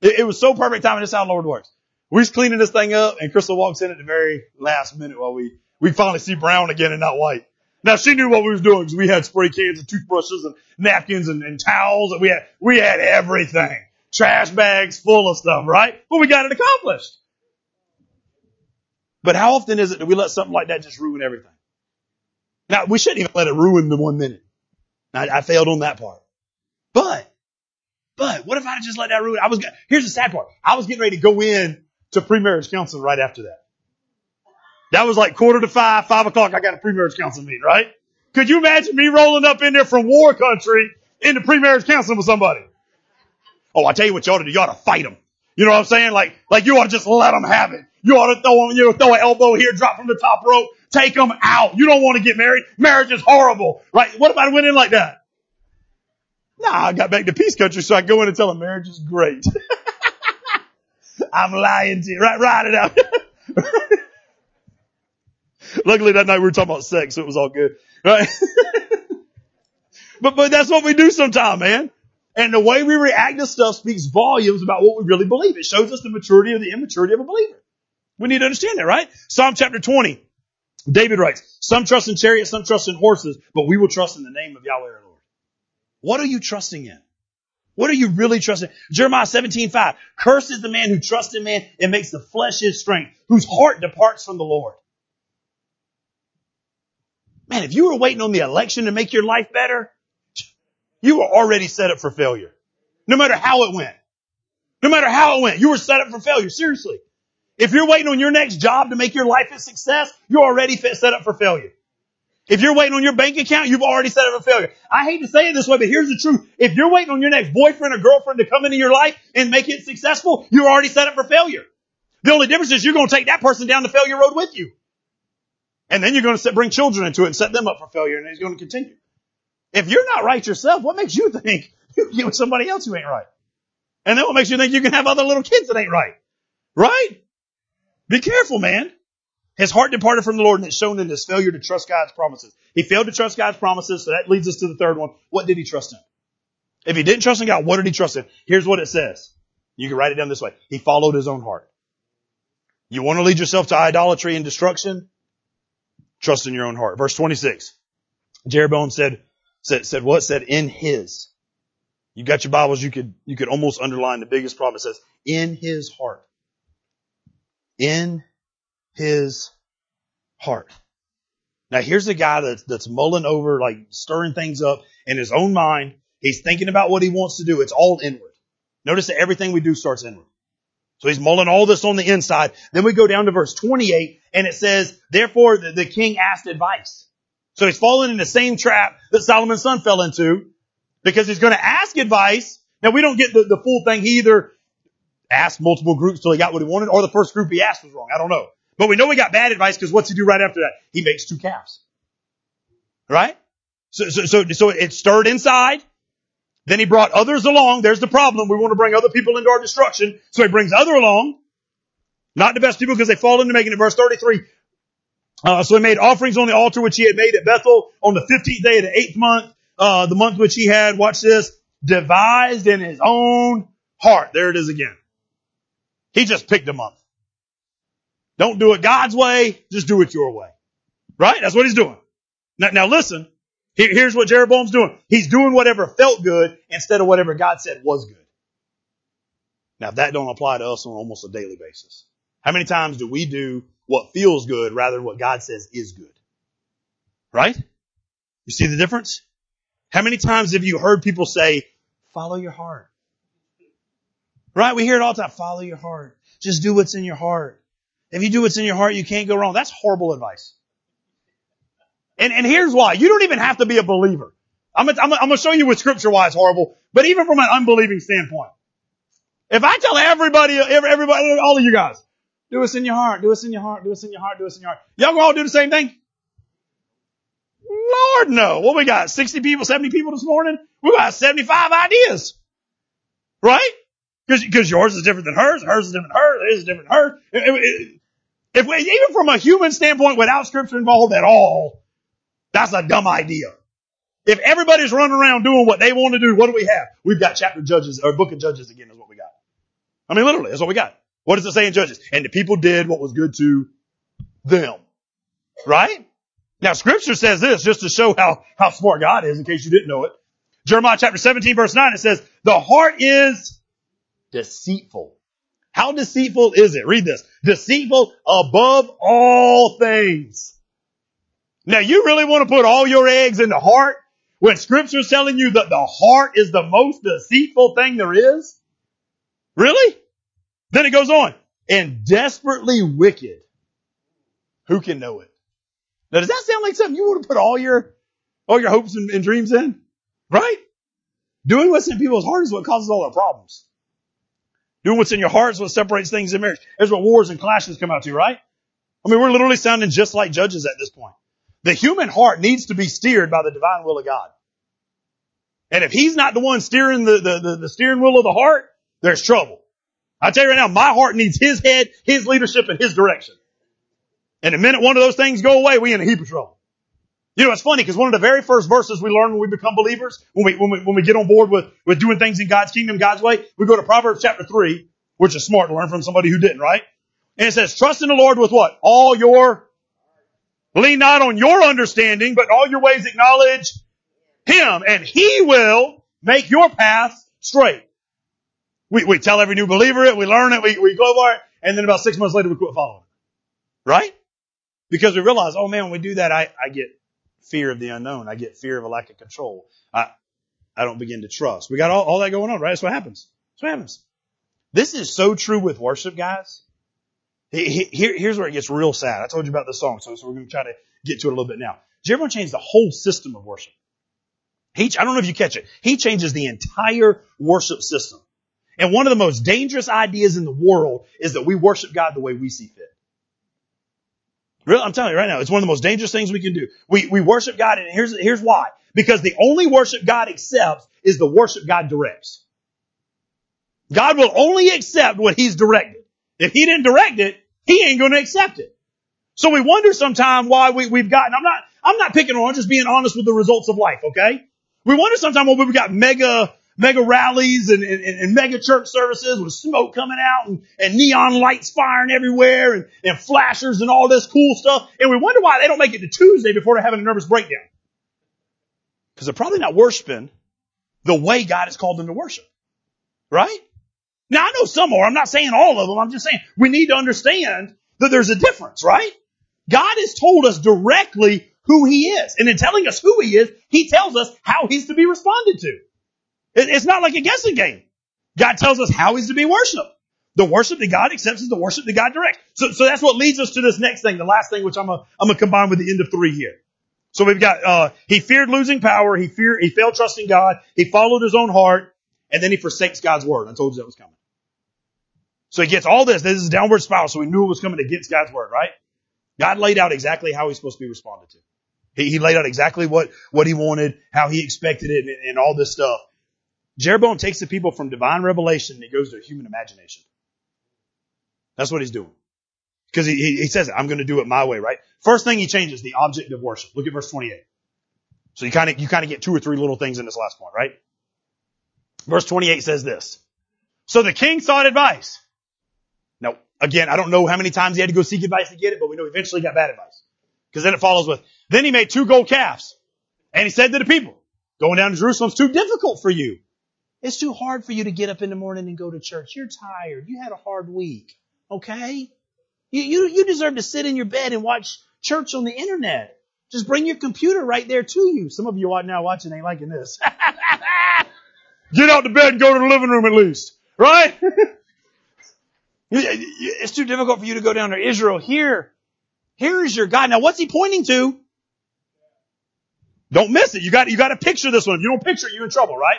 It, it was so perfect timing. This is how Lord works. We was cleaning this thing up, and Crystal walks in at the very last minute while we we finally see brown again and not white. Now she knew what we was doing because we had spray cans and toothbrushes and napkins and, and towels and we had we had everything. Trash bags full of stuff, right? But we got it accomplished. But how often is it that we let something like that just ruin everything? Now we shouldn't even let it ruin the one minute. I, I failed on that part. But but what if I just let that ruin? I was, here's the sad part. I was getting ready to go in to pre-marriage counseling right after that. That was like quarter to five, five o'clock. I got a pre-marriage counseling meeting, right? Could you imagine me rolling up in there from war country into pre-marriage counseling with somebody? Oh, I tell you what you ought to do. You ought to fight them. You know what I'm saying? Like, like you ought to just let them have it. You ought to throw them, you know, throw an elbow here, drop from the top rope, take them out. You don't want to get married. Marriage is horrible, right? What if I went in like that? Nah, I got back to peace country, so I go in and tell them marriage is great. *laughs* I'm lying to you. Right, write it out. *laughs* Luckily that night we were talking about sex, so it was all good. Right? *laughs* but, but that's what we do sometimes, man. And the way we react to stuff speaks volumes about what we really believe. It shows us the maturity or the immaturity of a believer. We need to understand that, right? Psalm chapter 20. David writes, some trust in chariots, some trust in horses, but we will trust in the name of Yahweh. What are you trusting in? What are you really trusting? Jeremiah 17, 5. Cursed is the man who trusts in man and makes the flesh his strength, whose heart departs from the Lord. Man, if you were waiting on the election to make your life better, you were already set up for failure. No matter how it went. No matter how it went, you were set up for failure. Seriously. If you're waiting on your next job to make your life a success, you're already set up for failure. If you're waiting on your bank account, you've already set up a failure. I hate to say it this way, but here's the truth. If you're waiting on your next boyfriend or girlfriend to come into your life and make it successful, you're already set up for failure. The only difference is you're going to take that person down the failure road with you. And then you're going to set, bring children into it and set them up for failure and it's going to continue. If you're not right yourself, what makes you think *laughs* you get with somebody else who ain't right? And then what makes you think you can have other little kids that ain't right? Right? Be careful, man. His heart departed from the Lord and it's shown in his failure to trust God's promises. He failed to trust God's promises, so that leads us to the third one. What did he trust in? If he didn't trust in God, what did he trust in? Here's what it says. You can write it down this way. He followed his own heart. You want to lead yourself to idolatry and destruction? Trust in your own heart. Verse 26. Jeroboam said, said, said what? Said in his. You got your Bibles, you could, you could almost underline the biggest problem. It says, in his heart. In his heart. Now here's a guy that's, that's mulling over, like stirring things up in his own mind. He's thinking about what he wants to do. It's all inward. Notice that everything we do starts inward. So he's mulling all this on the inside. Then we go down to verse 28 and it says, therefore the, the king asked advice. So he's fallen in the same trap that Solomon's son fell into because he's going to ask advice. Now we don't get the, the full thing. He either asked multiple groups till he got what he wanted or the first group he asked was wrong. I don't know. But we know he got bad advice because what's he do right after that? He makes two calves. Right? So, so, so, so it stirred inside. Then he brought others along. There's the problem. We want to bring other people into our destruction. So he brings other along. Not the best people because they fall into making it. Verse 33. Uh, so he made offerings on the altar which he had made at Bethel on the 15th day of the eighth month, uh, the month which he had, watch this, devised in his own heart. There it is again. He just picked a month. Don't do it God's way, just do it your way. Right? That's what he's doing. Now, now listen, here's what Jeroboam's doing. He's doing whatever felt good instead of whatever God said was good. Now that don't apply to us on almost a daily basis. How many times do we do what feels good rather than what God says is good? Right? You see the difference? How many times have you heard people say, follow your heart? Right? We hear it all the time. Follow your heart. Just do what's in your heart. If you do what's in your heart, you can't go wrong. That's horrible advice. And, and here's why. You don't even have to be a believer. I'm gonna, I'm gonna, show you with scripture why it's horrible, but even from an unbelieving standpoint. If I tell everybody, everybody, all of you guys, do what's in your heart, do what's in your heart, do what's in your heart, do what's in your heart. Y'all gonna all do the same thing? Lord no. What we got? 60 people, 70 people this morning? We got 75 ideas. Right? Because yours is different than hers, hers is different than hers, hers is different than hers. If we, even from a human standpoint, without scripture involved at all, that's a dumb idea. If everybody's running around doing what they want to do, what do we have? We've got chapter judges, or book of judges again is what we got. I mean, literally, that's what we got. What does it say in Judges? And the people did what was good to them. Right? Now scripture says this just to show how, how smart God is in case you didn't know it. Jeremiah chapter 17 verse 9 it says, the heart is deceitful. How deceitful is it? Read this. Deceitful above all things. Now you really want to put all your eggs in the heart when scripture's telling you that the heart is the most deceitful thing there is? Really? Then it goes on. And desperately wicked. Who can know it? Now does that sound like something you want to put all your, all your hopes and, and dreams in? Right? Doing what's in people's heart is what causes all our problems. Doing what's in your heart is what separates things in marriage. There's what wars and clashes come out to, right? I mean, we're literally sounding just like judges at this point. The human heart needs to be steered by the divine will of God. And if he's not the one steering the, the, the, the steering wheel of the heart, there's trouble. I tell you right now, my heart needs his head, his leadership, and his direction. And the minute one of those things go away, we in a heap of trouble. You know, it's funny because one of the very first verses we learn when we become believers, when we, when we, when we get on board with, with doing things in God's kingdom, God's way, we go to Proverbs chapter 3, which is smart to learn from somebody who didn't, right? And it says, trust in the Lord with what? All your, lean not on your understanding, but all your ways acknowledge Him, and He will make your path straight. We, we tell every new believer it, we learn it, we, we go over it, and then about six months later we quit following it. Right? Because we realize, oh man, when we do that, I, I get fear of the unknown. I get fear of a lack of control. I, I don't begin to trust. We got all, all that going on, right? That's what happens. That's what happens. This is so true with worship, guys. Here, here's where it gets real sad. I told you about the song, so, so we're going to try to get to it a little bit now. Jeroboam changed the whole system of worship. He, I don't know if you catch it. He changes the entire worship system. And one of the most dangerous ideas in the world is that we worship God the way we see fit. Really, I'm telling you right now, it's one of the most dangerous things we can do. We, we worship God and here's, here's why. Because the only worship God accepts is the worship God directs. God will only accept what He's directed. If He didn't direct it, He ain't gonna accept it. So we wonder sometimes why we, we've gotten, I'm not, I'm not picking on, just being honest with the results of life, okay? We wonder sometimes why we've got mega mega rallies and, and, and, mega church services with smoke coming out and, and neon lights firing everywhere and, and flashers and all this cool stuff. And we wonder why they don't make it to Tuesday before they're having a nervous breakdown. Because they're probably not worshiping the way God has called them to worship. Right? Now I know some are. I'm not saying all of them. I'm just saying we need to understand that there's a difference, right? God has told us directly who He is. And in telling us who He is, He tells us how He's to be responded to. It's not like a guessing game. God tells us how he's to be worshiped. The worship that God accepts is the worship that God directs. So, so that's what leads us to this next thing, the last thing, which I'm gonna, I'm gonna combine with the end of three here. So we've got, uh, he feared losing power. He feared, he failed trusting God. He followed his own heart and then he forsakes God's word. I told you that was coming. So he gets all this. This is downward spiral. So we knew it was coming against God's word, right? God laid out exactly how he's supposed to be responded to. He, he laid out exactly what, what he wanted, how he expected it and, and all this stuff. Jeroboam takes the people from divine revelation and he goes to human imagination. That's what he's doing. Because he, he, says, I'm going to do it my way, right? First thing he changes, the object of worship. Look at verse 28. So you kind of, you kind of get two or three little things in this last point, right? Verse 28 says this. So the king sought advice. Now, again, I don't know how many times he had to go seek advice to get it, but we know he eventually he got bad advice. Because then it follows with, then he made two gold calves And he said to the people, going down to Jerusalem is too difficult for you. It's too hard for you to get up in the morning and go to church. You're tired. You had a hard week. Okay? You, you, you deserve to sit in your bed and watch church on the internet. Just bring your computer right there to you. Some of you are now watching ain't liking this. *laughs* Get out to bed and go to the living room at least. Right? *laughs* it's too difficult for you to go down to Israel. Here, here is your God. Now what's he pointing to? Don't miss it. You got, you got to picture this one. If you don't picture it, you're in trouble, right?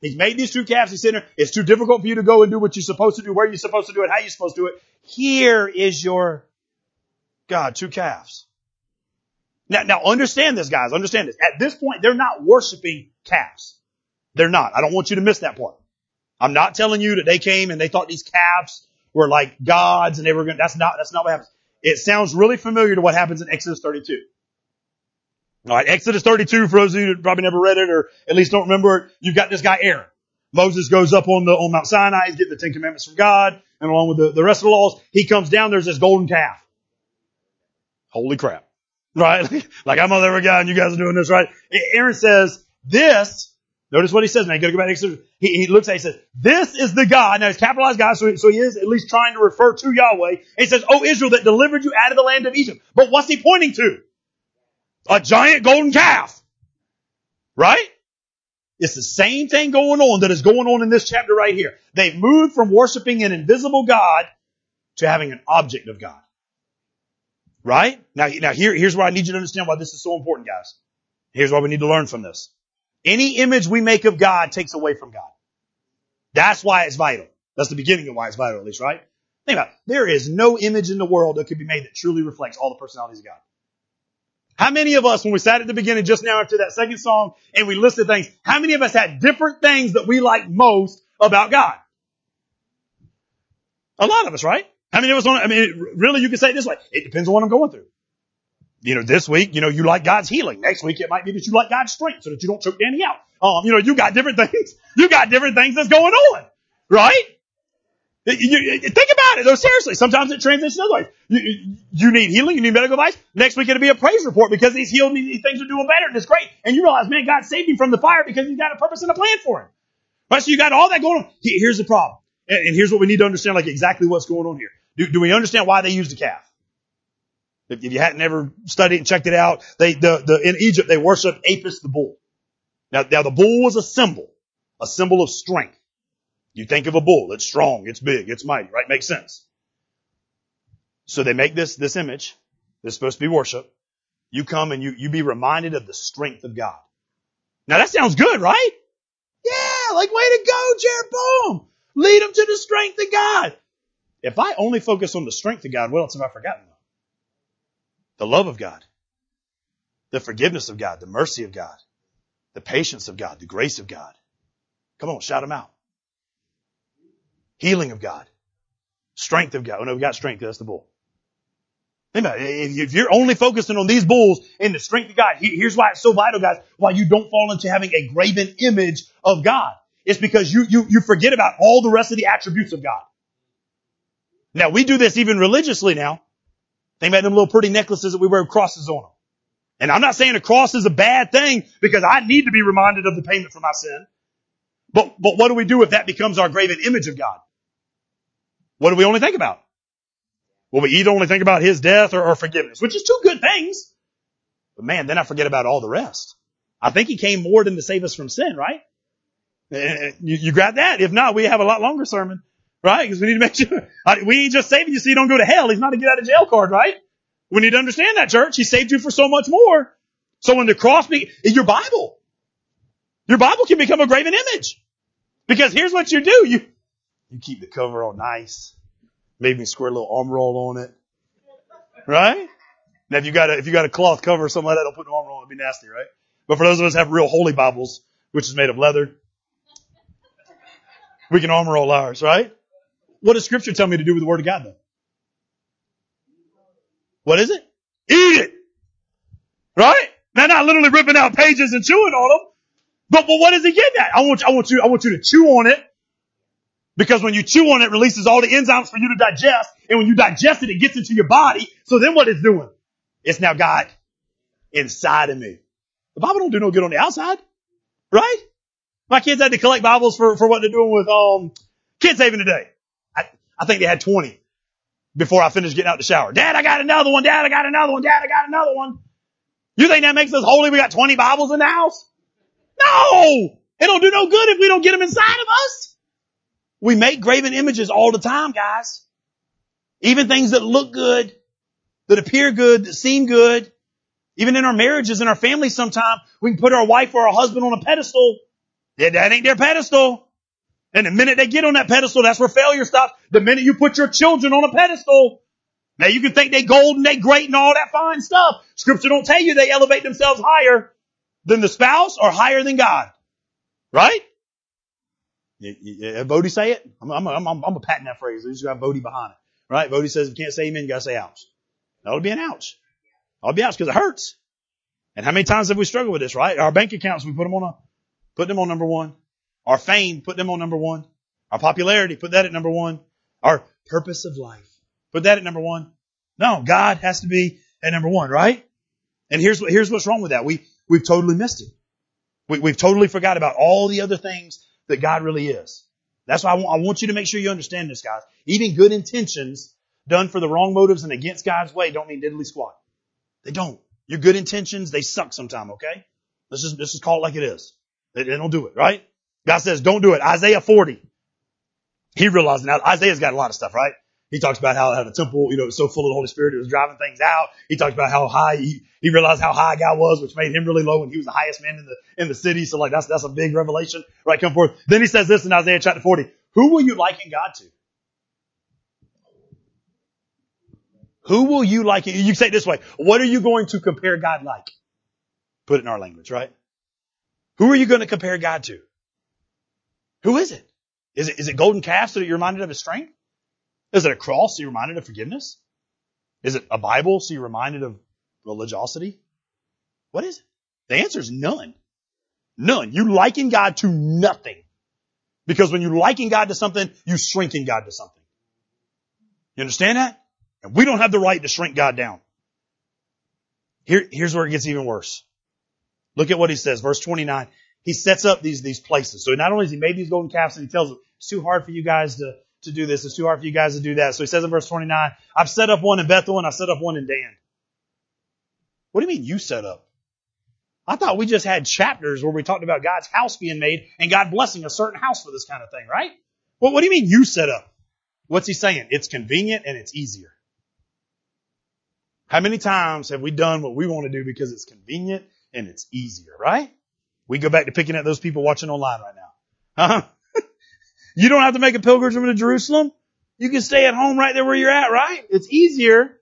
He's made these two calves. He's sitting. It's too difficult for you to go and do what you're supposed to do, where you're supposed to do it, how you're supposed to do it. Here is your God, two calves. Now, now understand this, guys. Understand this. At this point, they're not worshiping calves. They're not. I don't want you to miss that part. I'm not telling you that they came and they thought these calves were like gods and they were going that's not, that's not what happens. It sounds really familiar to what happens in Exodus 32. All right, Exodus 32, for those of you that probably never read it or at least don't remember it, you've got this guy Aaron. Moses goes up on the, on Mount Sinai, he's getting the Ten Commandments from God, and along with the, the rest of the laws, he comes down, there's this golden calf. Holy crap. Right? *laughs* like I'm on every guy and you guys are doing this, right? Aaron says, this, notice what he says now, you gotta go back to Exodus. He, he looks at it, he says, this is the God, now he's capitalized God, so he, so he is at least trying to refer to Yahweh. he says, oh Israel that delivered you out of the land of Egypt. But what's he pointing to? A giant golden calf. Right? It's the same thing going on that is going on in this chapter right here. They've moved from worshiping an invisible God to having an object of God. Right? Now, now here, here's where I need you to understand why this is so important, guys. Here's why we need to learn from this. Any image we make of God takes away from God. That's why it's vital. That's the beginning of why it's vital, at least, right? Think about it. There is no image in the world that could be made that truly reflects all the personalities of God. How many of us, when we sat at the beginning just now after that second song and we listed things, how many of us had different things that we like most about God? A lot of us, right? How many of us on, I mean, really you can say it this way. It depends on what I'm going through. You know, this week, you know, you like God's healing. Next week, it might be that you like God's strength so that you don't choke Danny out. Um, you know, you got different *laughs* things. You got different things that's going on. Right? You, you, think about it though, seriously. Sometimes it transitions other ways. You, you, need healing, you need medical advice. Next week it'll be a praise report because he's healed me, these things are doing better and it's great. And you realize, man, God saved him from the fire because he's got a purpose and a plan for him. Right? So you got all that going on. Here's the problem. And, and here's what we need to understand, like exactly what's going on here. Do, do we understand why they used a calf? If, if you hadn't ever studied and checked it out, they, the, the, in Egypt, they worshiped Apis the bull. Now, now the bull was a symbol, a symbol of strength. You think of a bull, it's strong, it's big, it's mighty, right? Makes sense. So they make this, this image that's supposed to be worship. You come and you, you be reminded of the strength of God. Now that sounds good, right? Yeah, like way to go, Jeroboam. Lead them to the strength of God. If I only focus on the strength of God, what else have I forgotten? The love of God, the forgiveness of God, the mercy of God, the patience of God, the grace of God. Come on, shout them out. Healing of God. Strength of God. Oh no, we got strength. That's the bull. Think about it. If you're only focusing on these bulls and the strength of God, here's why it's so vital, guys, why you don't fall into having a graven image of God. It's because you, you, you forget about all the rest of the attributes of God. Now we do this even religiously now. Think about them little pretty necklaces that we wear with crosses on them. And I'm not saying a cross is a bad thing because I need to be reminded of the payment for my sin. But, but what do we do if that becomes our graven image of God? What do we only think about? Well, we either only think about his death or, or forgiveness, which is two good things. But man, then I forget about all the rest. I think he came more than to save us from sin, right? Eh, eh, eh, you, you grab that. If not, we have a lot longer sermon, right? Because we need to make *laughs* sure we ain't just saving you so you don't go to hell. He's not a get out of jail card, right? We need to understand that, church. He saved you for so much more. So when the cross be your Bible, your Bible can become a graven image. Because here's what you do. You you keep the cover all nice. Maybe squirt a little Armor All on it. Right? Now if you got a, if you got a cloth cover or something like that, don't put an Armor All, it'd be nasty, right? But for those of us have real holy Bibles, which is made of leather, we can Armor All ours, right? What does scripture tell me to do with the word of God though? What is it? Eat it! Right? Now not literally ripping out pages and chewing on them. But, but what does he get at? I want, you, I want you, I want you to chew on it because when you chew on it, it releases all the enzymes for you to digest. And when you digest it, it gets into your body. So then what it's doing? It's now got inside of me. The Bible don't do no good on the outside. Right? My kids had to collect Bibles for, for what they're doing with, um, kids saving today. I, I think they had 20 before I finished getting out the shower. Dad, I got another one. Dad, I got another one. Dad, I got another one. You think that makes us holy? We got 20 Bibles in the house? No! It don't do no good if we don't get them inside of us. We make graven images all the time, guys. Even things that look good, that appear good, that seem good. Even in our marriages and our families sometimes, we can put our wife or our husband on a pedestal. Yeah, that ain't their pedestal. And the minute they get on that pedestal, that's where failure stops. The minute you put your children on a pedestal, now you can think they golden, they great and all that fine stuff. Scripture don't tell you they elevate themselves higher than the spouse or higher than God. Right? Yeah, uh, Bodie say it? I'm, I'm, I'm, I'm a patent that phrase. You just got Bodie behind it. Right? Bodie says if you can't say amen, you gotta say ouch. That'll be an ouch. I'll be ouch because it hurts. And how many times have we struggled with this, right? Our bank accounts, we put them on a, put them on number one. Our fame, put them on number one. Our popularity, put that at number one. Our purpose of life, put that at number one. No, God has to be at number one, right? And here's what, here's what's wrong with that. We, we've totally missed it. We, we've totally forgot about all the other things that God really is. That's why I want, I want you to make sure you understand this, guys. Even good intentions done for the wrong motives and against God's way don't mean diddly squat. They don't. Your good intentions, they suck sometime, okay? Let's just, let's just call it like it is. They, they don't do it, right? God says, don't do it. Isaiah 40. He realized now, Isaiah's got a lot of stuff, right? He talks about how, the temple, you know, was so full of the Holy Spirit, it was driving things out. He talks about how high, he, he realized how high God was, which made him really low and he was the highest man in the, in the city. So like, that's, that's a big revelation, right? Come forth. Then he says this in Isaiah chapter 40. Who will you liken God to? Who will you liken? You say it this way. What are you going to compare God like? Put it in our language, right? Who are you going to compare God to? Who is it? Is it, is it golden calf so that you're reminded of his strength? Is it a cross so you're reminded of forgiveness? Is it a Bible so you're reminded of religiosity? What is it? The answer is none. None. You liken God to nothing. Because when you liken God to something, you shrinking God to something. You understand that? And we don't have the right to shrink God down. Here, here's where it gets even worse. Look at what he says, verse 29 he sets up these, these places. So not only has he made these golden calves and he tells them, it's too hard for you guys to, to do this. It's too hard for you guys to do that. So he says in verse 29, I've set up one in Bethel and I've set up one in Dan. What do you mean you set up? I thought we just had chapters where we talked about God's house being made and God blessing a certain house for this kind of thing, right? Well, what do you mean you set up? What's he saying? It's convenient and it's easier. How many times have we done what we want to do because it's convenient and it's easier, right? We go back to picking at those people watching online right now. Huh? You don't have to make a pilgrimage to Jerusalem. You can stay at home right there where you're at, right? It's easier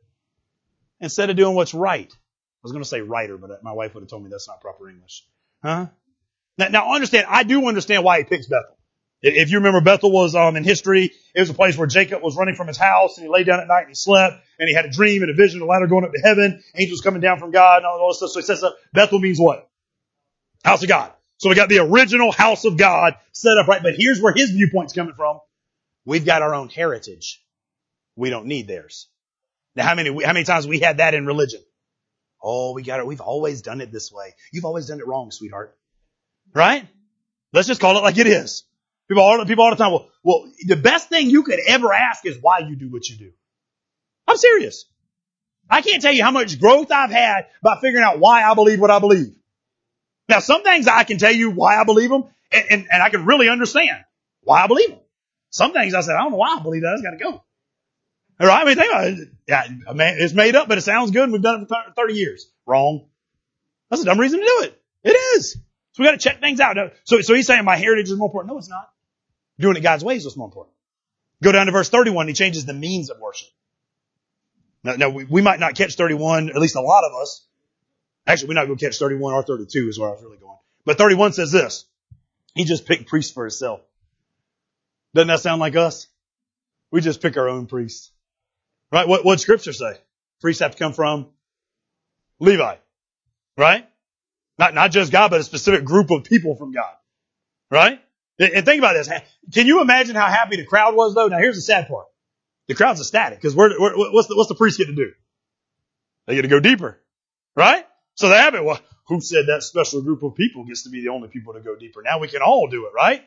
instead of doing what's right. I was going to say writer, but my wife would have told me that's not proper English. Huh? Now, now understand, I do understand why he picks Bethel. If you remember, Bethel was um, in history. It was a place where Jacob was running from his house, and he lay down at night and he slept, and he had a dream and a vision, a ladder going up to heaven, angels coming down from God, and all this stuff. So he says, Bethel means what? House of God. So we got the original house of God set up right. But here's where his viewpoint's coming from. We've got our own heritage. We don't need theirs. Now, how many, how many times we had that in religion? Oh, we got it. We've always done it this way. You've always done it wrong, sweetheart. Right? Let's just call it like it is. People all, people all the time, well, well, the best thing you could ever ask is why you do what you do. I'm serious. I can't tell you how much growth I've had by figuring out why I believe what I believe. Now, some things I can tell you why I believe them, and, and, and I can really understand why I believe them. Some things I said, I don't know why I believe that. It's got to go. All right. I mean, think about it. Yeah, it's made up, but it sounds good. And we've done it for 30 years. Wrong. That's a dumb reason to do it. It is. So we got to check things out. So, so he's saying my heritage is more important. No, it's not. Doing it God's ways is more important. Go down to verse 31. He changes the means of worship. Now, now we, we might not catch 31, at least a lot of us, Actually, we're not going to catch 31 or 32 is where I was really going. But 31 says this. He just picked priests for himself. Doesn't that sound like us? We just pick our own priests. Right? What, what scripture say? Priests have to come from Levi. Right? Not, not just God, but a specific group of people from God. Right? And think about this. Can you imagine how happy the crowd was though? Now here's the sad part. The crowd's ecstatic because what's the, what's the priest get to do? They get to go deeper. Right? So the have it. Well, who said that special group of people gets to be the only people to go deeper? Now we can all do it, right?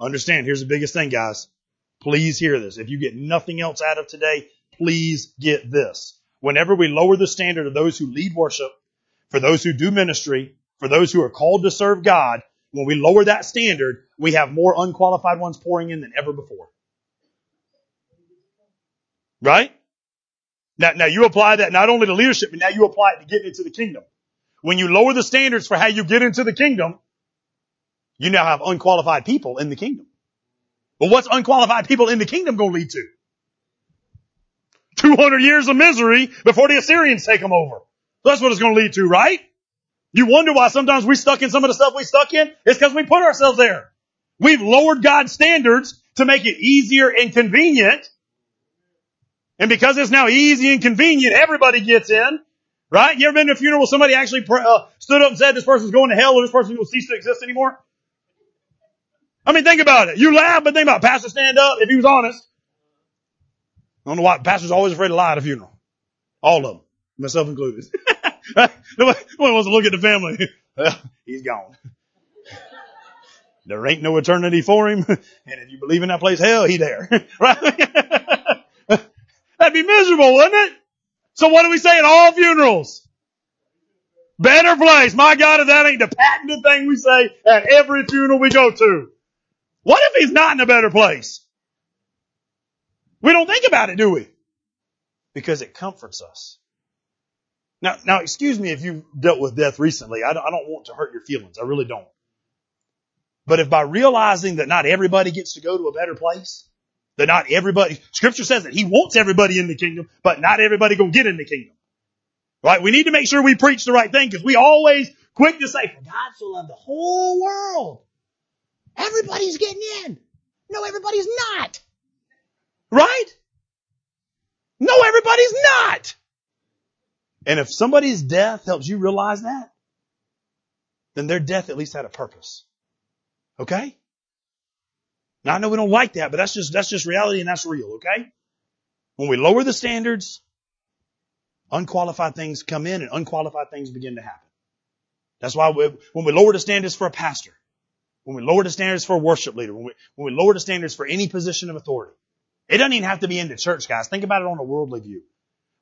Understand, here's the biggest thing, guys. Please hear this. If you get nothing else out of today, please get this. Whenever we lower the standard of those who lead worship, for those who do ministry, for those who are called to serve God, when we lower that standard, we have more unqualified ones pouring in than ever before. Right? Now, now you apply that not only to leadership, but now you apply it to getting into the kingdom. When you lower the standards for how you get into the kingdom, you now have unqualified people in the kingdom. But what's unqualified people in the kingdom going to lead to? 200 years of misery before the Assyrians take them over. That's what it's going to lead to, right? You wonder why sometimes we're stuck in some of the stuff we stuck in? It's because we put ourselves there. We've lowered God's standards to make it easier and convenient. And because it's now easy and convenient, everybody gets in. Right? You ever been to a funeral where somebody actually uh, stood up and said this person's going to hell or this person will cease to exist anymore? I mean, think about it. You laugh, but think about it. Pastor stand up if he was honest. I don't know why pastors always afraid to lie at a funeral. All of them, myself included. *laughs* Nobody wants to look at the family. Well, *laughs* he's gone. There ain't no eternity for him. *laughs* And if you believe in that place, hell, he there. Right? That'd be miserable, wouldn't it? So what do we say at all funerals? Better place. My God, if that ain't the patented thing we say at every funeral we go to. What if he's not in a better place? We don't think about it, do we? Because it comforts us. Now, now, excuse me if you've dealt with death recently. I don't, I don't want to hurt your feelings. I really don't. But if by realizing that not everybody gets to go to a better place, that not everybody, scripture says that he wants everybody in the kingdom, but not everybody gonna get in the kingdom. Right? We need to make sure we preach the right thing because we always quick to say, God so loved the whole world. Everybody's getting in. No, everybody's not. Right? No, everybody's not. And if somebody's death helps you realize that, then their death at least had a purpose. Okay? Now I know we don't like that, but that's just, that's just reality and that's real, okay? When we lower the standards, unqualified things come in and unqualified things begin to happen. That's why we, when we lower the standards for a pastor, when we lower the standards for a worship leader, when we, when we lower the standards for any position of authority, it doesn't even have to be in the church, guys. Think about it on a worldly view.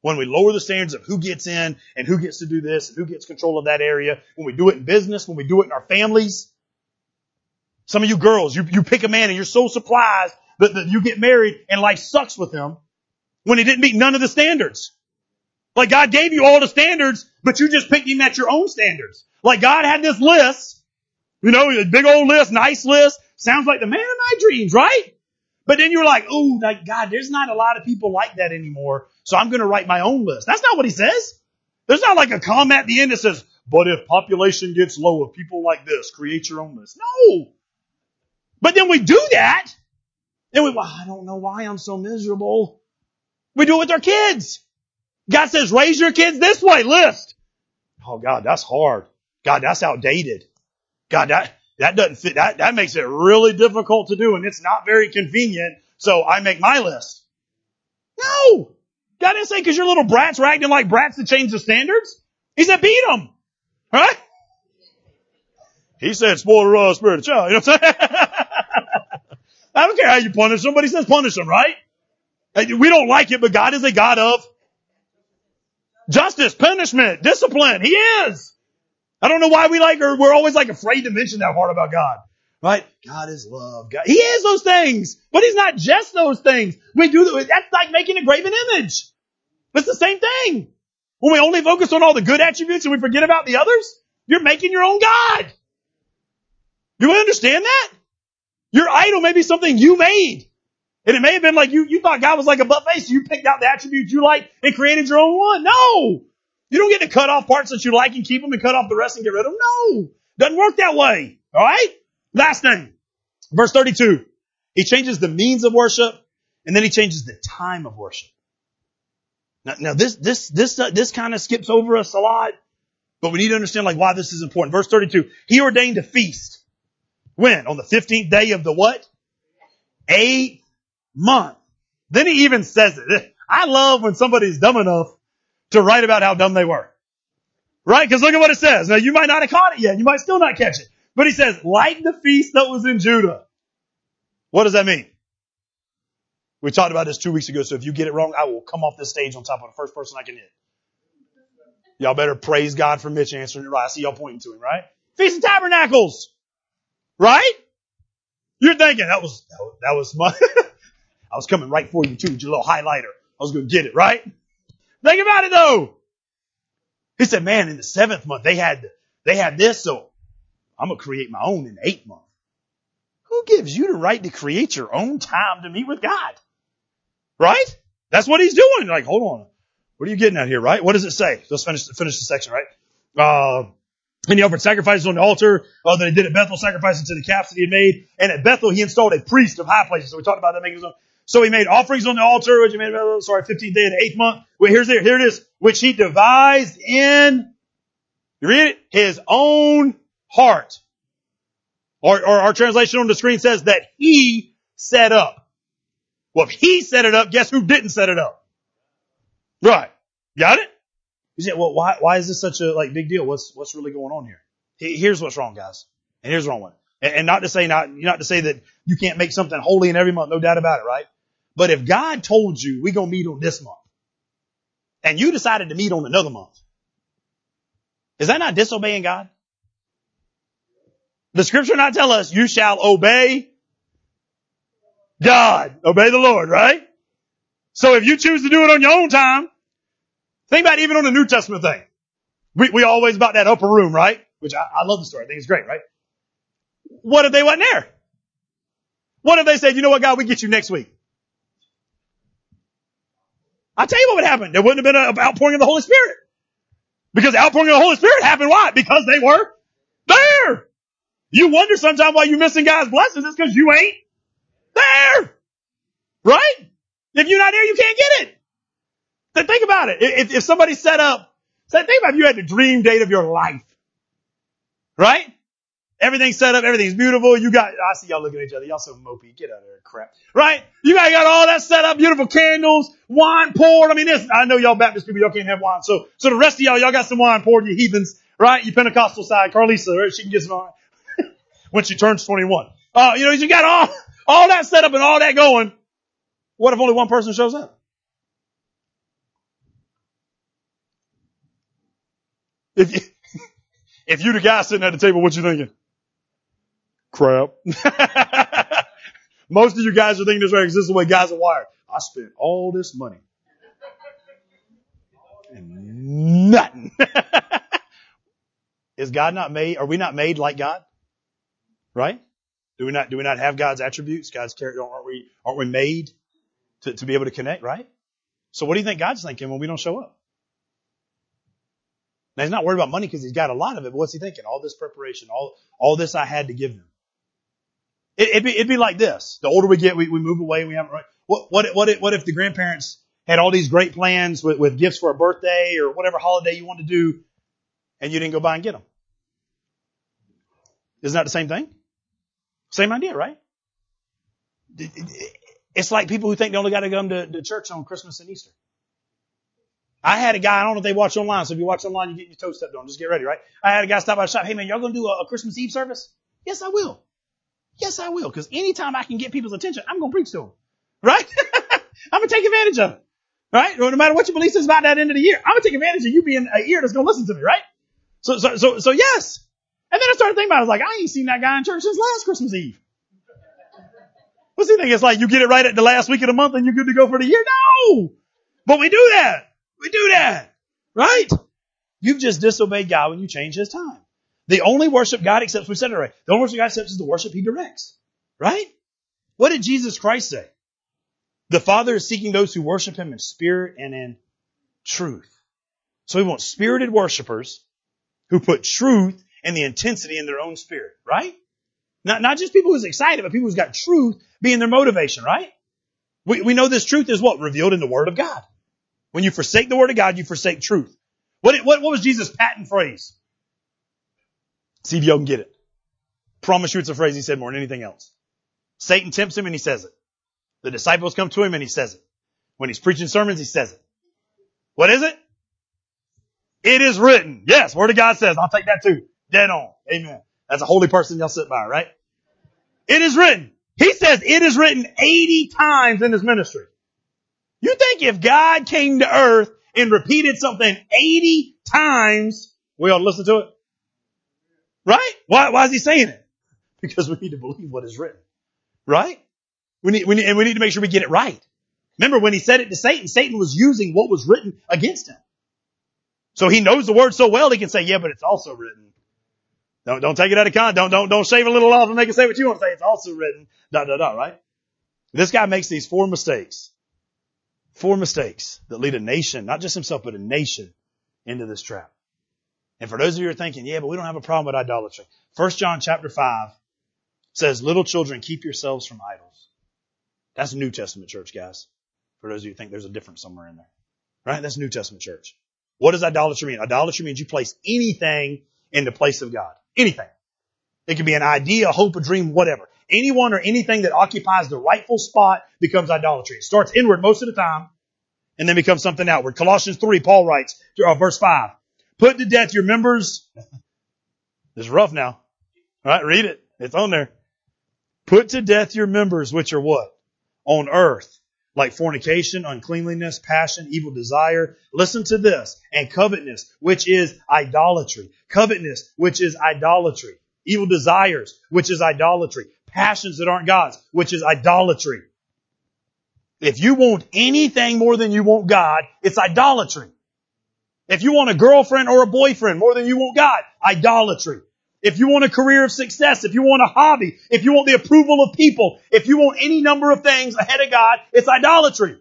When we lower the standards of who gets in and who gets to do this and who gets control of that area, when we do it in business, when we do it in our families, some of you girls, you, you pick a man and you're so surprised that, that you get married and life sucks with him when he didn't meet none of the standards. Like God gave you all the standards, but you just picked him at your own standards. Like God had this list, you know, a big old list, nice list, sounds like the man of my dreams, right? But then you're like, oh, like God, there's not a lot of people like that anymore. So I'm going to write my own list. That's not what he says. There's not like a comment at the end that says, but if population gets low of people like this, create your own list. No. But then we do that. And we, well, I don't know why I'm so miserable. We do it with our kids. God says, raise your kids this way, list. Oh God, that's hard. God, that's outdated. God, that, that doesn't fit. That, that makes it really difficult to do and it's not very convenient. So I make my list. No! God didn't say because your little brats are acting like brats to change the standards. He said beat them. Right? He said spoil the raw spirit of child. You know what I'm saying? I don't care how you punish he says punish them, right? We don't like it, but God is a God of justice, punishment, discipline. He is. I don't know why we like, or we're always like afraid to mention that part about God. Right? God is love. God, he is those things, but he's not just those things. We do, that's like making a graven image. It's the same thing. When we only focus on all the good attributes and we forget about the others, you're making your own God. You understand that? Your idol may be something you made. And it may have been like you, you thought God was like a buffet, so you picked out the attributes you like and created your own one. No! You don't get to cut off parts that you like and keep them and cut off the rest and get rid of them. No! Doesn't work that way. Alright? Last thing. Verse 32. He changes the means of worship and then he changes the time of worship. Now, now this, this, this, uh, this kind of skips over us a lot, but we need to understand like why this is important. Verse 32. He ordained a feast. When? On the 15th day of the what? Eighth month. Then he even says it. I love when somebody's dumb enough to write about how dumb they were. Right? Because look at what it says. Now you might not have caught it yet. You might still not catch it. But he says, like the feast that was in Judah. What does that mean? We talked about this two weeks ago, so if you get it wrong, I will come off this stage on top of the first person I can hit. Y'all better praise God for Mitch answering it right. I see y'all pointing to him, right? Feast of Tabernacles. Right? You're thinking that was, that was my, *laughs* I was coming right for you too with your little highlighter. I was to get it, right? Think about it though. He said, man, in the seventh month, they had, they had this, so I'm to create my own in the eighth month. Who gives you the right to create your own time to meet with God? Right? That's what he's doing. Like, hold on. What are you getting at here, right? What does it say? Let's finish, finish the section, right? Uh, and he offered sacrifices on the altar uh, that he did at Bethel, sacrificing to the calves that he had made. And at Bethel, he installed a priest of high places. So we talked about that making his own. So he made offerings on the altar, which he made, at Bethel. sorry, 15th day of the eighth month. Here's it. Here it is. Which he devised in, you read it? His own heart. Or, or our translation on the screen says that he set up. Well, if he set it up, guess who didn't set it up? Right. Got it? You say, well, why, why is this such a like big deal? What's, what's really going on here? Here's what's wrong, guys. And here's the wrong one. And, and not to say not, not to say that you can't make something holy in every month, no doubt about it, right? But if God told you we're gonna meet on this month, and you decided to meet on another month, is that not disobeying God? The scripture not tell us you shall obey God, obey the Lord, right? So if you choose to do it on your own time, think about even on the New Testament thing. We, we always about that upper room, right? Which I, I love the story. I think it's great, right? What if they wasn't there? What if they said, you know what, God, we get you next week? I'll tell you what would happen. There wouldn't have been an outpouring of the Holy Spirit. Because the outpouring of the Holy Spirit happened why? Because they were there. You wonder sometimes why you're missing God's blessings. It's because you ain't there. Right? If you're not there, you can't get it. Then think about it. If, if somebody set up, say, think about if you had the dream date of your life. Right? Everything's set up, everything's beautiful. You got, I see y'all looking at each other. Y'all so mopey. Get out of there, crap. Right? You got, got all that set up, beautiful candles, wine poured. I mean, this, I know y'all Baptist people, y'all can't have wine. So, so the rest of y'all, y'all got some wine poured, you heathens, right? You Pentecostal side, Carlisa, right? She can get some wine *laughs* when she turns 21. Uh, you know, you got all, all that set up and all that going. What if only one person shows up? If you, if you the guy sitting at the table, what you thinking? Crap. *laughs* Most of you guys are thinking this way because this is the way guys are wired. I spent all this money. And nothing. *laughs* is God not made, are we not made like God? Right? Do we not, do we not have God's attributes? God's character? Aren't we, aren't we made to, to be able to connect, right? So what do you think God's thinking when we don't show up? Now he's not worried about money because he's got a lot of it, but what's he thinking? All this preparation, all, all this I had to give him. It, would be, it'd be like this. The older we get, we, we move away, we haven't, what, what, what, if, what if the grandparents had all these great plans with, with gifts for a birthday or whatever holiday you want to do and you didn't go by and get them? Isn't that the same thing? Same idea, right? It's like people who think they only got to come to, to church on Christmas and Easter. I had a guy, I don't know if they watch online, so if you watch online, you get your toes stepped on. Just get ready, right? I had a guy stop by the shop. Hey man, y'all gonna do a, a Christmas Eve service? Yes, I will. Yes, I will. Cause anytime I can get people's attention, I'm gonna preach to them. Right? *laughs* I'm gonna take advantage of it. Right? No matter what your belief is about that end of the year, I'm gonna take advantage of you being an ear that's gonna listen to me, right? So, so, so, so yes. And then I started thinking about it. I was like, I ain't seen that guy in church since last Christmas Eve. What's he think? It's like you get it right at the last week of the month and you're good to go for the year? No! But we do that. We do that. Right? You've just disobeyed God when you change his time. The only worship God accepts, we said it right. The only worship God accepts is the worship he directs. Right? What did Jesus Christ say? The Father is seeking those who worship him in spirit and in truth. So we want spirited worshipers who put truth and the intensity in their own spirit, right? Not, not just people who's excited, but people who's got truth being their motivation, right? We, we know this truth is what? Revealed in the Word of God. When you forsake the Word of God, you forsake truth. What, what, what was Jesus' patent phrase? See if y'all can get it. Promise you it's a phrase he said more than anything else. Satan tempts him and he says it. The disciples come to him and he says it. When he's preaching sermons, he says it. What is it? It is written. Yes, Word of God says. I'll take that too. Dead on. Amen. That's a holy person y'all sit by, right? It is written. He says it is written 80 times in his ministry. You think if God came to earth and repeated something 80 times, we ought to listen to it? Right? Why, why is he saying it? *laughs* Because we need to believe what is written. Right? We need, we need, and we need to make sure we get it right. Remember when he said it to Satan, Satan was using what was written against him. So he knows the word so well he can say, yeah, but it's also written. Don't, don't take it out of context. Don't, don't, don't shave a little off and make it say what you want to say. It's also written. Da, da, da, right? This guy makes these four mistakes. Four mistakes that lead a nation, not just himself, but a nation into this trap. And for those of you who are thinking, yeah, but we don't have a problem with idolatry. First John chapter five says, little children, keep yourselves from idols. That's New Testament church, guys. For those of you who think there's a difference somewhere in there. Right? That's New Testament church. What does idolatry mean? Idolatry means you place anything in the place of God. Anything. It can be an idea, a hope, a dream, whatever. Anyone or anything that occupies the rightful spot becomes idolatry. It starts inward most of the time and then becomes something outward. Colossians 3, Paul writes, uh, verse 5, put to death your members. *laughs* It's rough now. All right, read it. It's on there. Put to death your members which are what? On earth like fornication, uncleanliness, passion, evil desire. Listen to this. And covetousness, which is idolatry. Covetousness, which is idolatry. Evil desires, which is idolatry. Passions that aren't God's, which is idolatry. If you want anything more than you want God, it's idolatry. If you want a girlfriend or a boyfriend more than you want God, idolatry if you want a career of success, if you want a hobby, if you want the approval of people, if you want any number of things ahead of God, it's idolatry.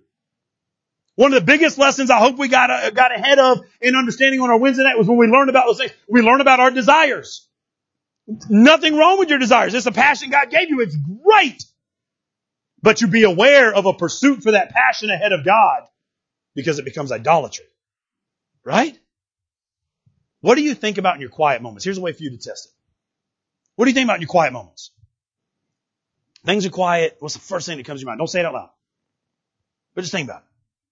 One of the biggest lessons I hope we got, uh, got ahead of in understanding on our Wednesday night was when we learned about those things. We learned about our desires. Nothing wrong with your desires. It's a passion God gave you. It's great. But you be aware of a pursuit for that passion ahead of God because it becomes idolatry. Right? What do you think about in your quiet moments? Here's a way for you to test it. What do you think about in your quiet moments? Things are quiet. What's the first thing that comes to your mind? Don't say it out loud. But just think about it.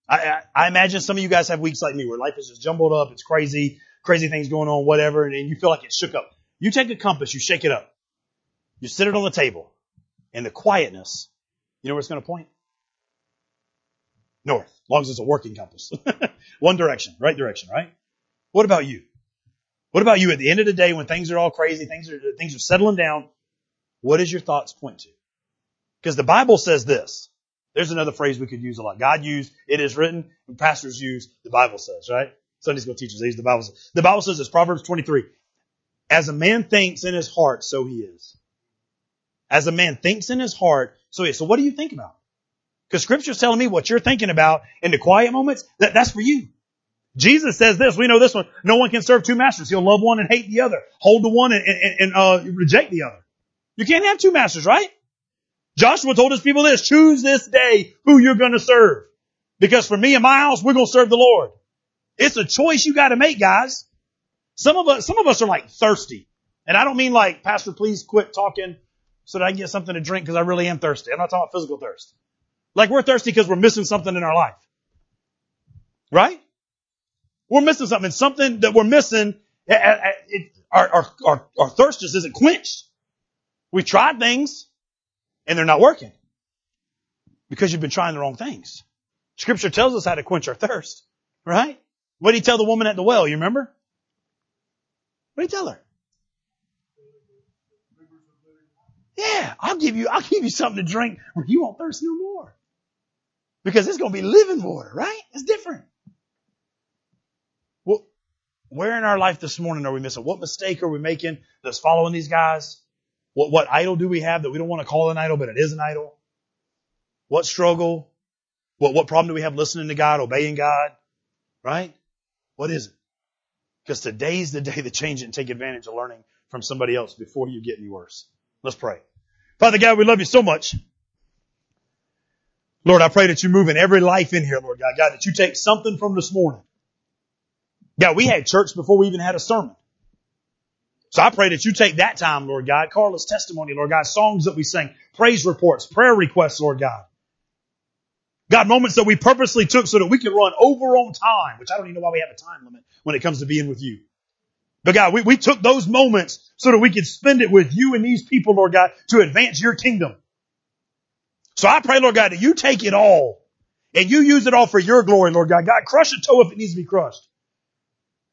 I, I, I imagine some of you guys have weeks like me where life is just jumbled up. It's crazy, crazy things going on, whatever, and, and you feel like it shook up. You take a compass, you shake it up. You sit it on the table. In the quietness, you know where it's going to point? North, as long as it's a working compass. *laughs* One direction, right direction, right? What about you? What about you at the end of the day when things are all crazy, things are, things are settling down? What does your thoughts point to? Because the Bible says this. There's another phrase we could use a lot. God used, it is written, and pastors use, the Bible says, right? Sunday school teachers, they use the Bible says. The Bible says this, Proverbs 23. As a man thinks in his heart, so he is. As a man thinks in his heart, so he is. So what do you think about? Because scripture's telling me what you're thinking about in the quiet moments, that, that's for you. Jesus says this, we know this one, no one can serve two masters. He'll love one and hate the other, hold the one and, and, and uh, reject the other. You can't have two masters, right? Joshua told his people this, choose this day who you're going to serve. Because for me and my house, we're going to serve the Lord. It's a choice you got to make, guys. Some of us, some of us are like thirsty. And I don't mean like, Pastor, please quit talking so that I can get something to drink because I really am thirsty. I'm not talking about physical thirst. Like we're thirsty because we're missing something in our life. Right? We're missing something. Something that we're missing, eh, it, our, our, our, our thirst just isn't quenched. We tried things and they're not working because you've been trying the wrong things. Scripture tells us how to quench our thirst, right? What did he tell the woman at the well? You remember? What did he tell her? Yeah, I'll give you, I'll give you something to drink where you won't thirst no more. Because it's going to be living water, right? It's different. Well, Where in our life this morning are we missing? What mistake are we making that's following these guys? What, what idol do we have that we don't want to call an idol, but it is an idol? What struggle? What, what problem do we have listening to God, obeying God? Right? What is it? Because today's the day to change it and take advantage of learning from somebody else before you get any worse. Let's pray. Father God, we love you so much. Lord, I pray that you move in every life in here, Lord God. God, that you take something from this morning yeah, we had church before we even had a sermon. So I pray that you take that time, Lord God. Carla's testimony, Lord God. Songs that we sing, praise reports, prayer requests, Lord God. God, moments that we purposely took so that we could run over on time, which I don't even know why we have a time limit when it comes to being with you. But God, we, we took those moments so that we could spend it with you and these people, Lord God, to advance your kingdom. So I pray, Lord God, that you take it all and you use it all for your glory, Lord God. God, crush a toe if it needs to be crushed.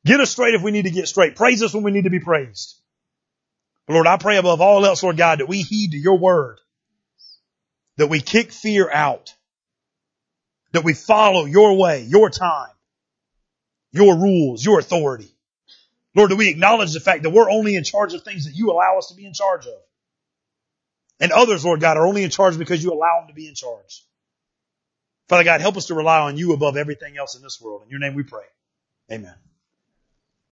Get us straight if we need to get straight. Praise us when we need to be praised. But Lord, I pray above all else, Lord God, that we heed to your word, that we kick fear out, that we follow your way, your time, your rules, your authority. Lord, that we acknowledge the fact that we're only in charge of things that you allow us to be in charge of. And others, Lord God, are only in charge because you allow them to be in charge. Father God, help us to rely on you above everything else in this world. In your name we pray. Amen.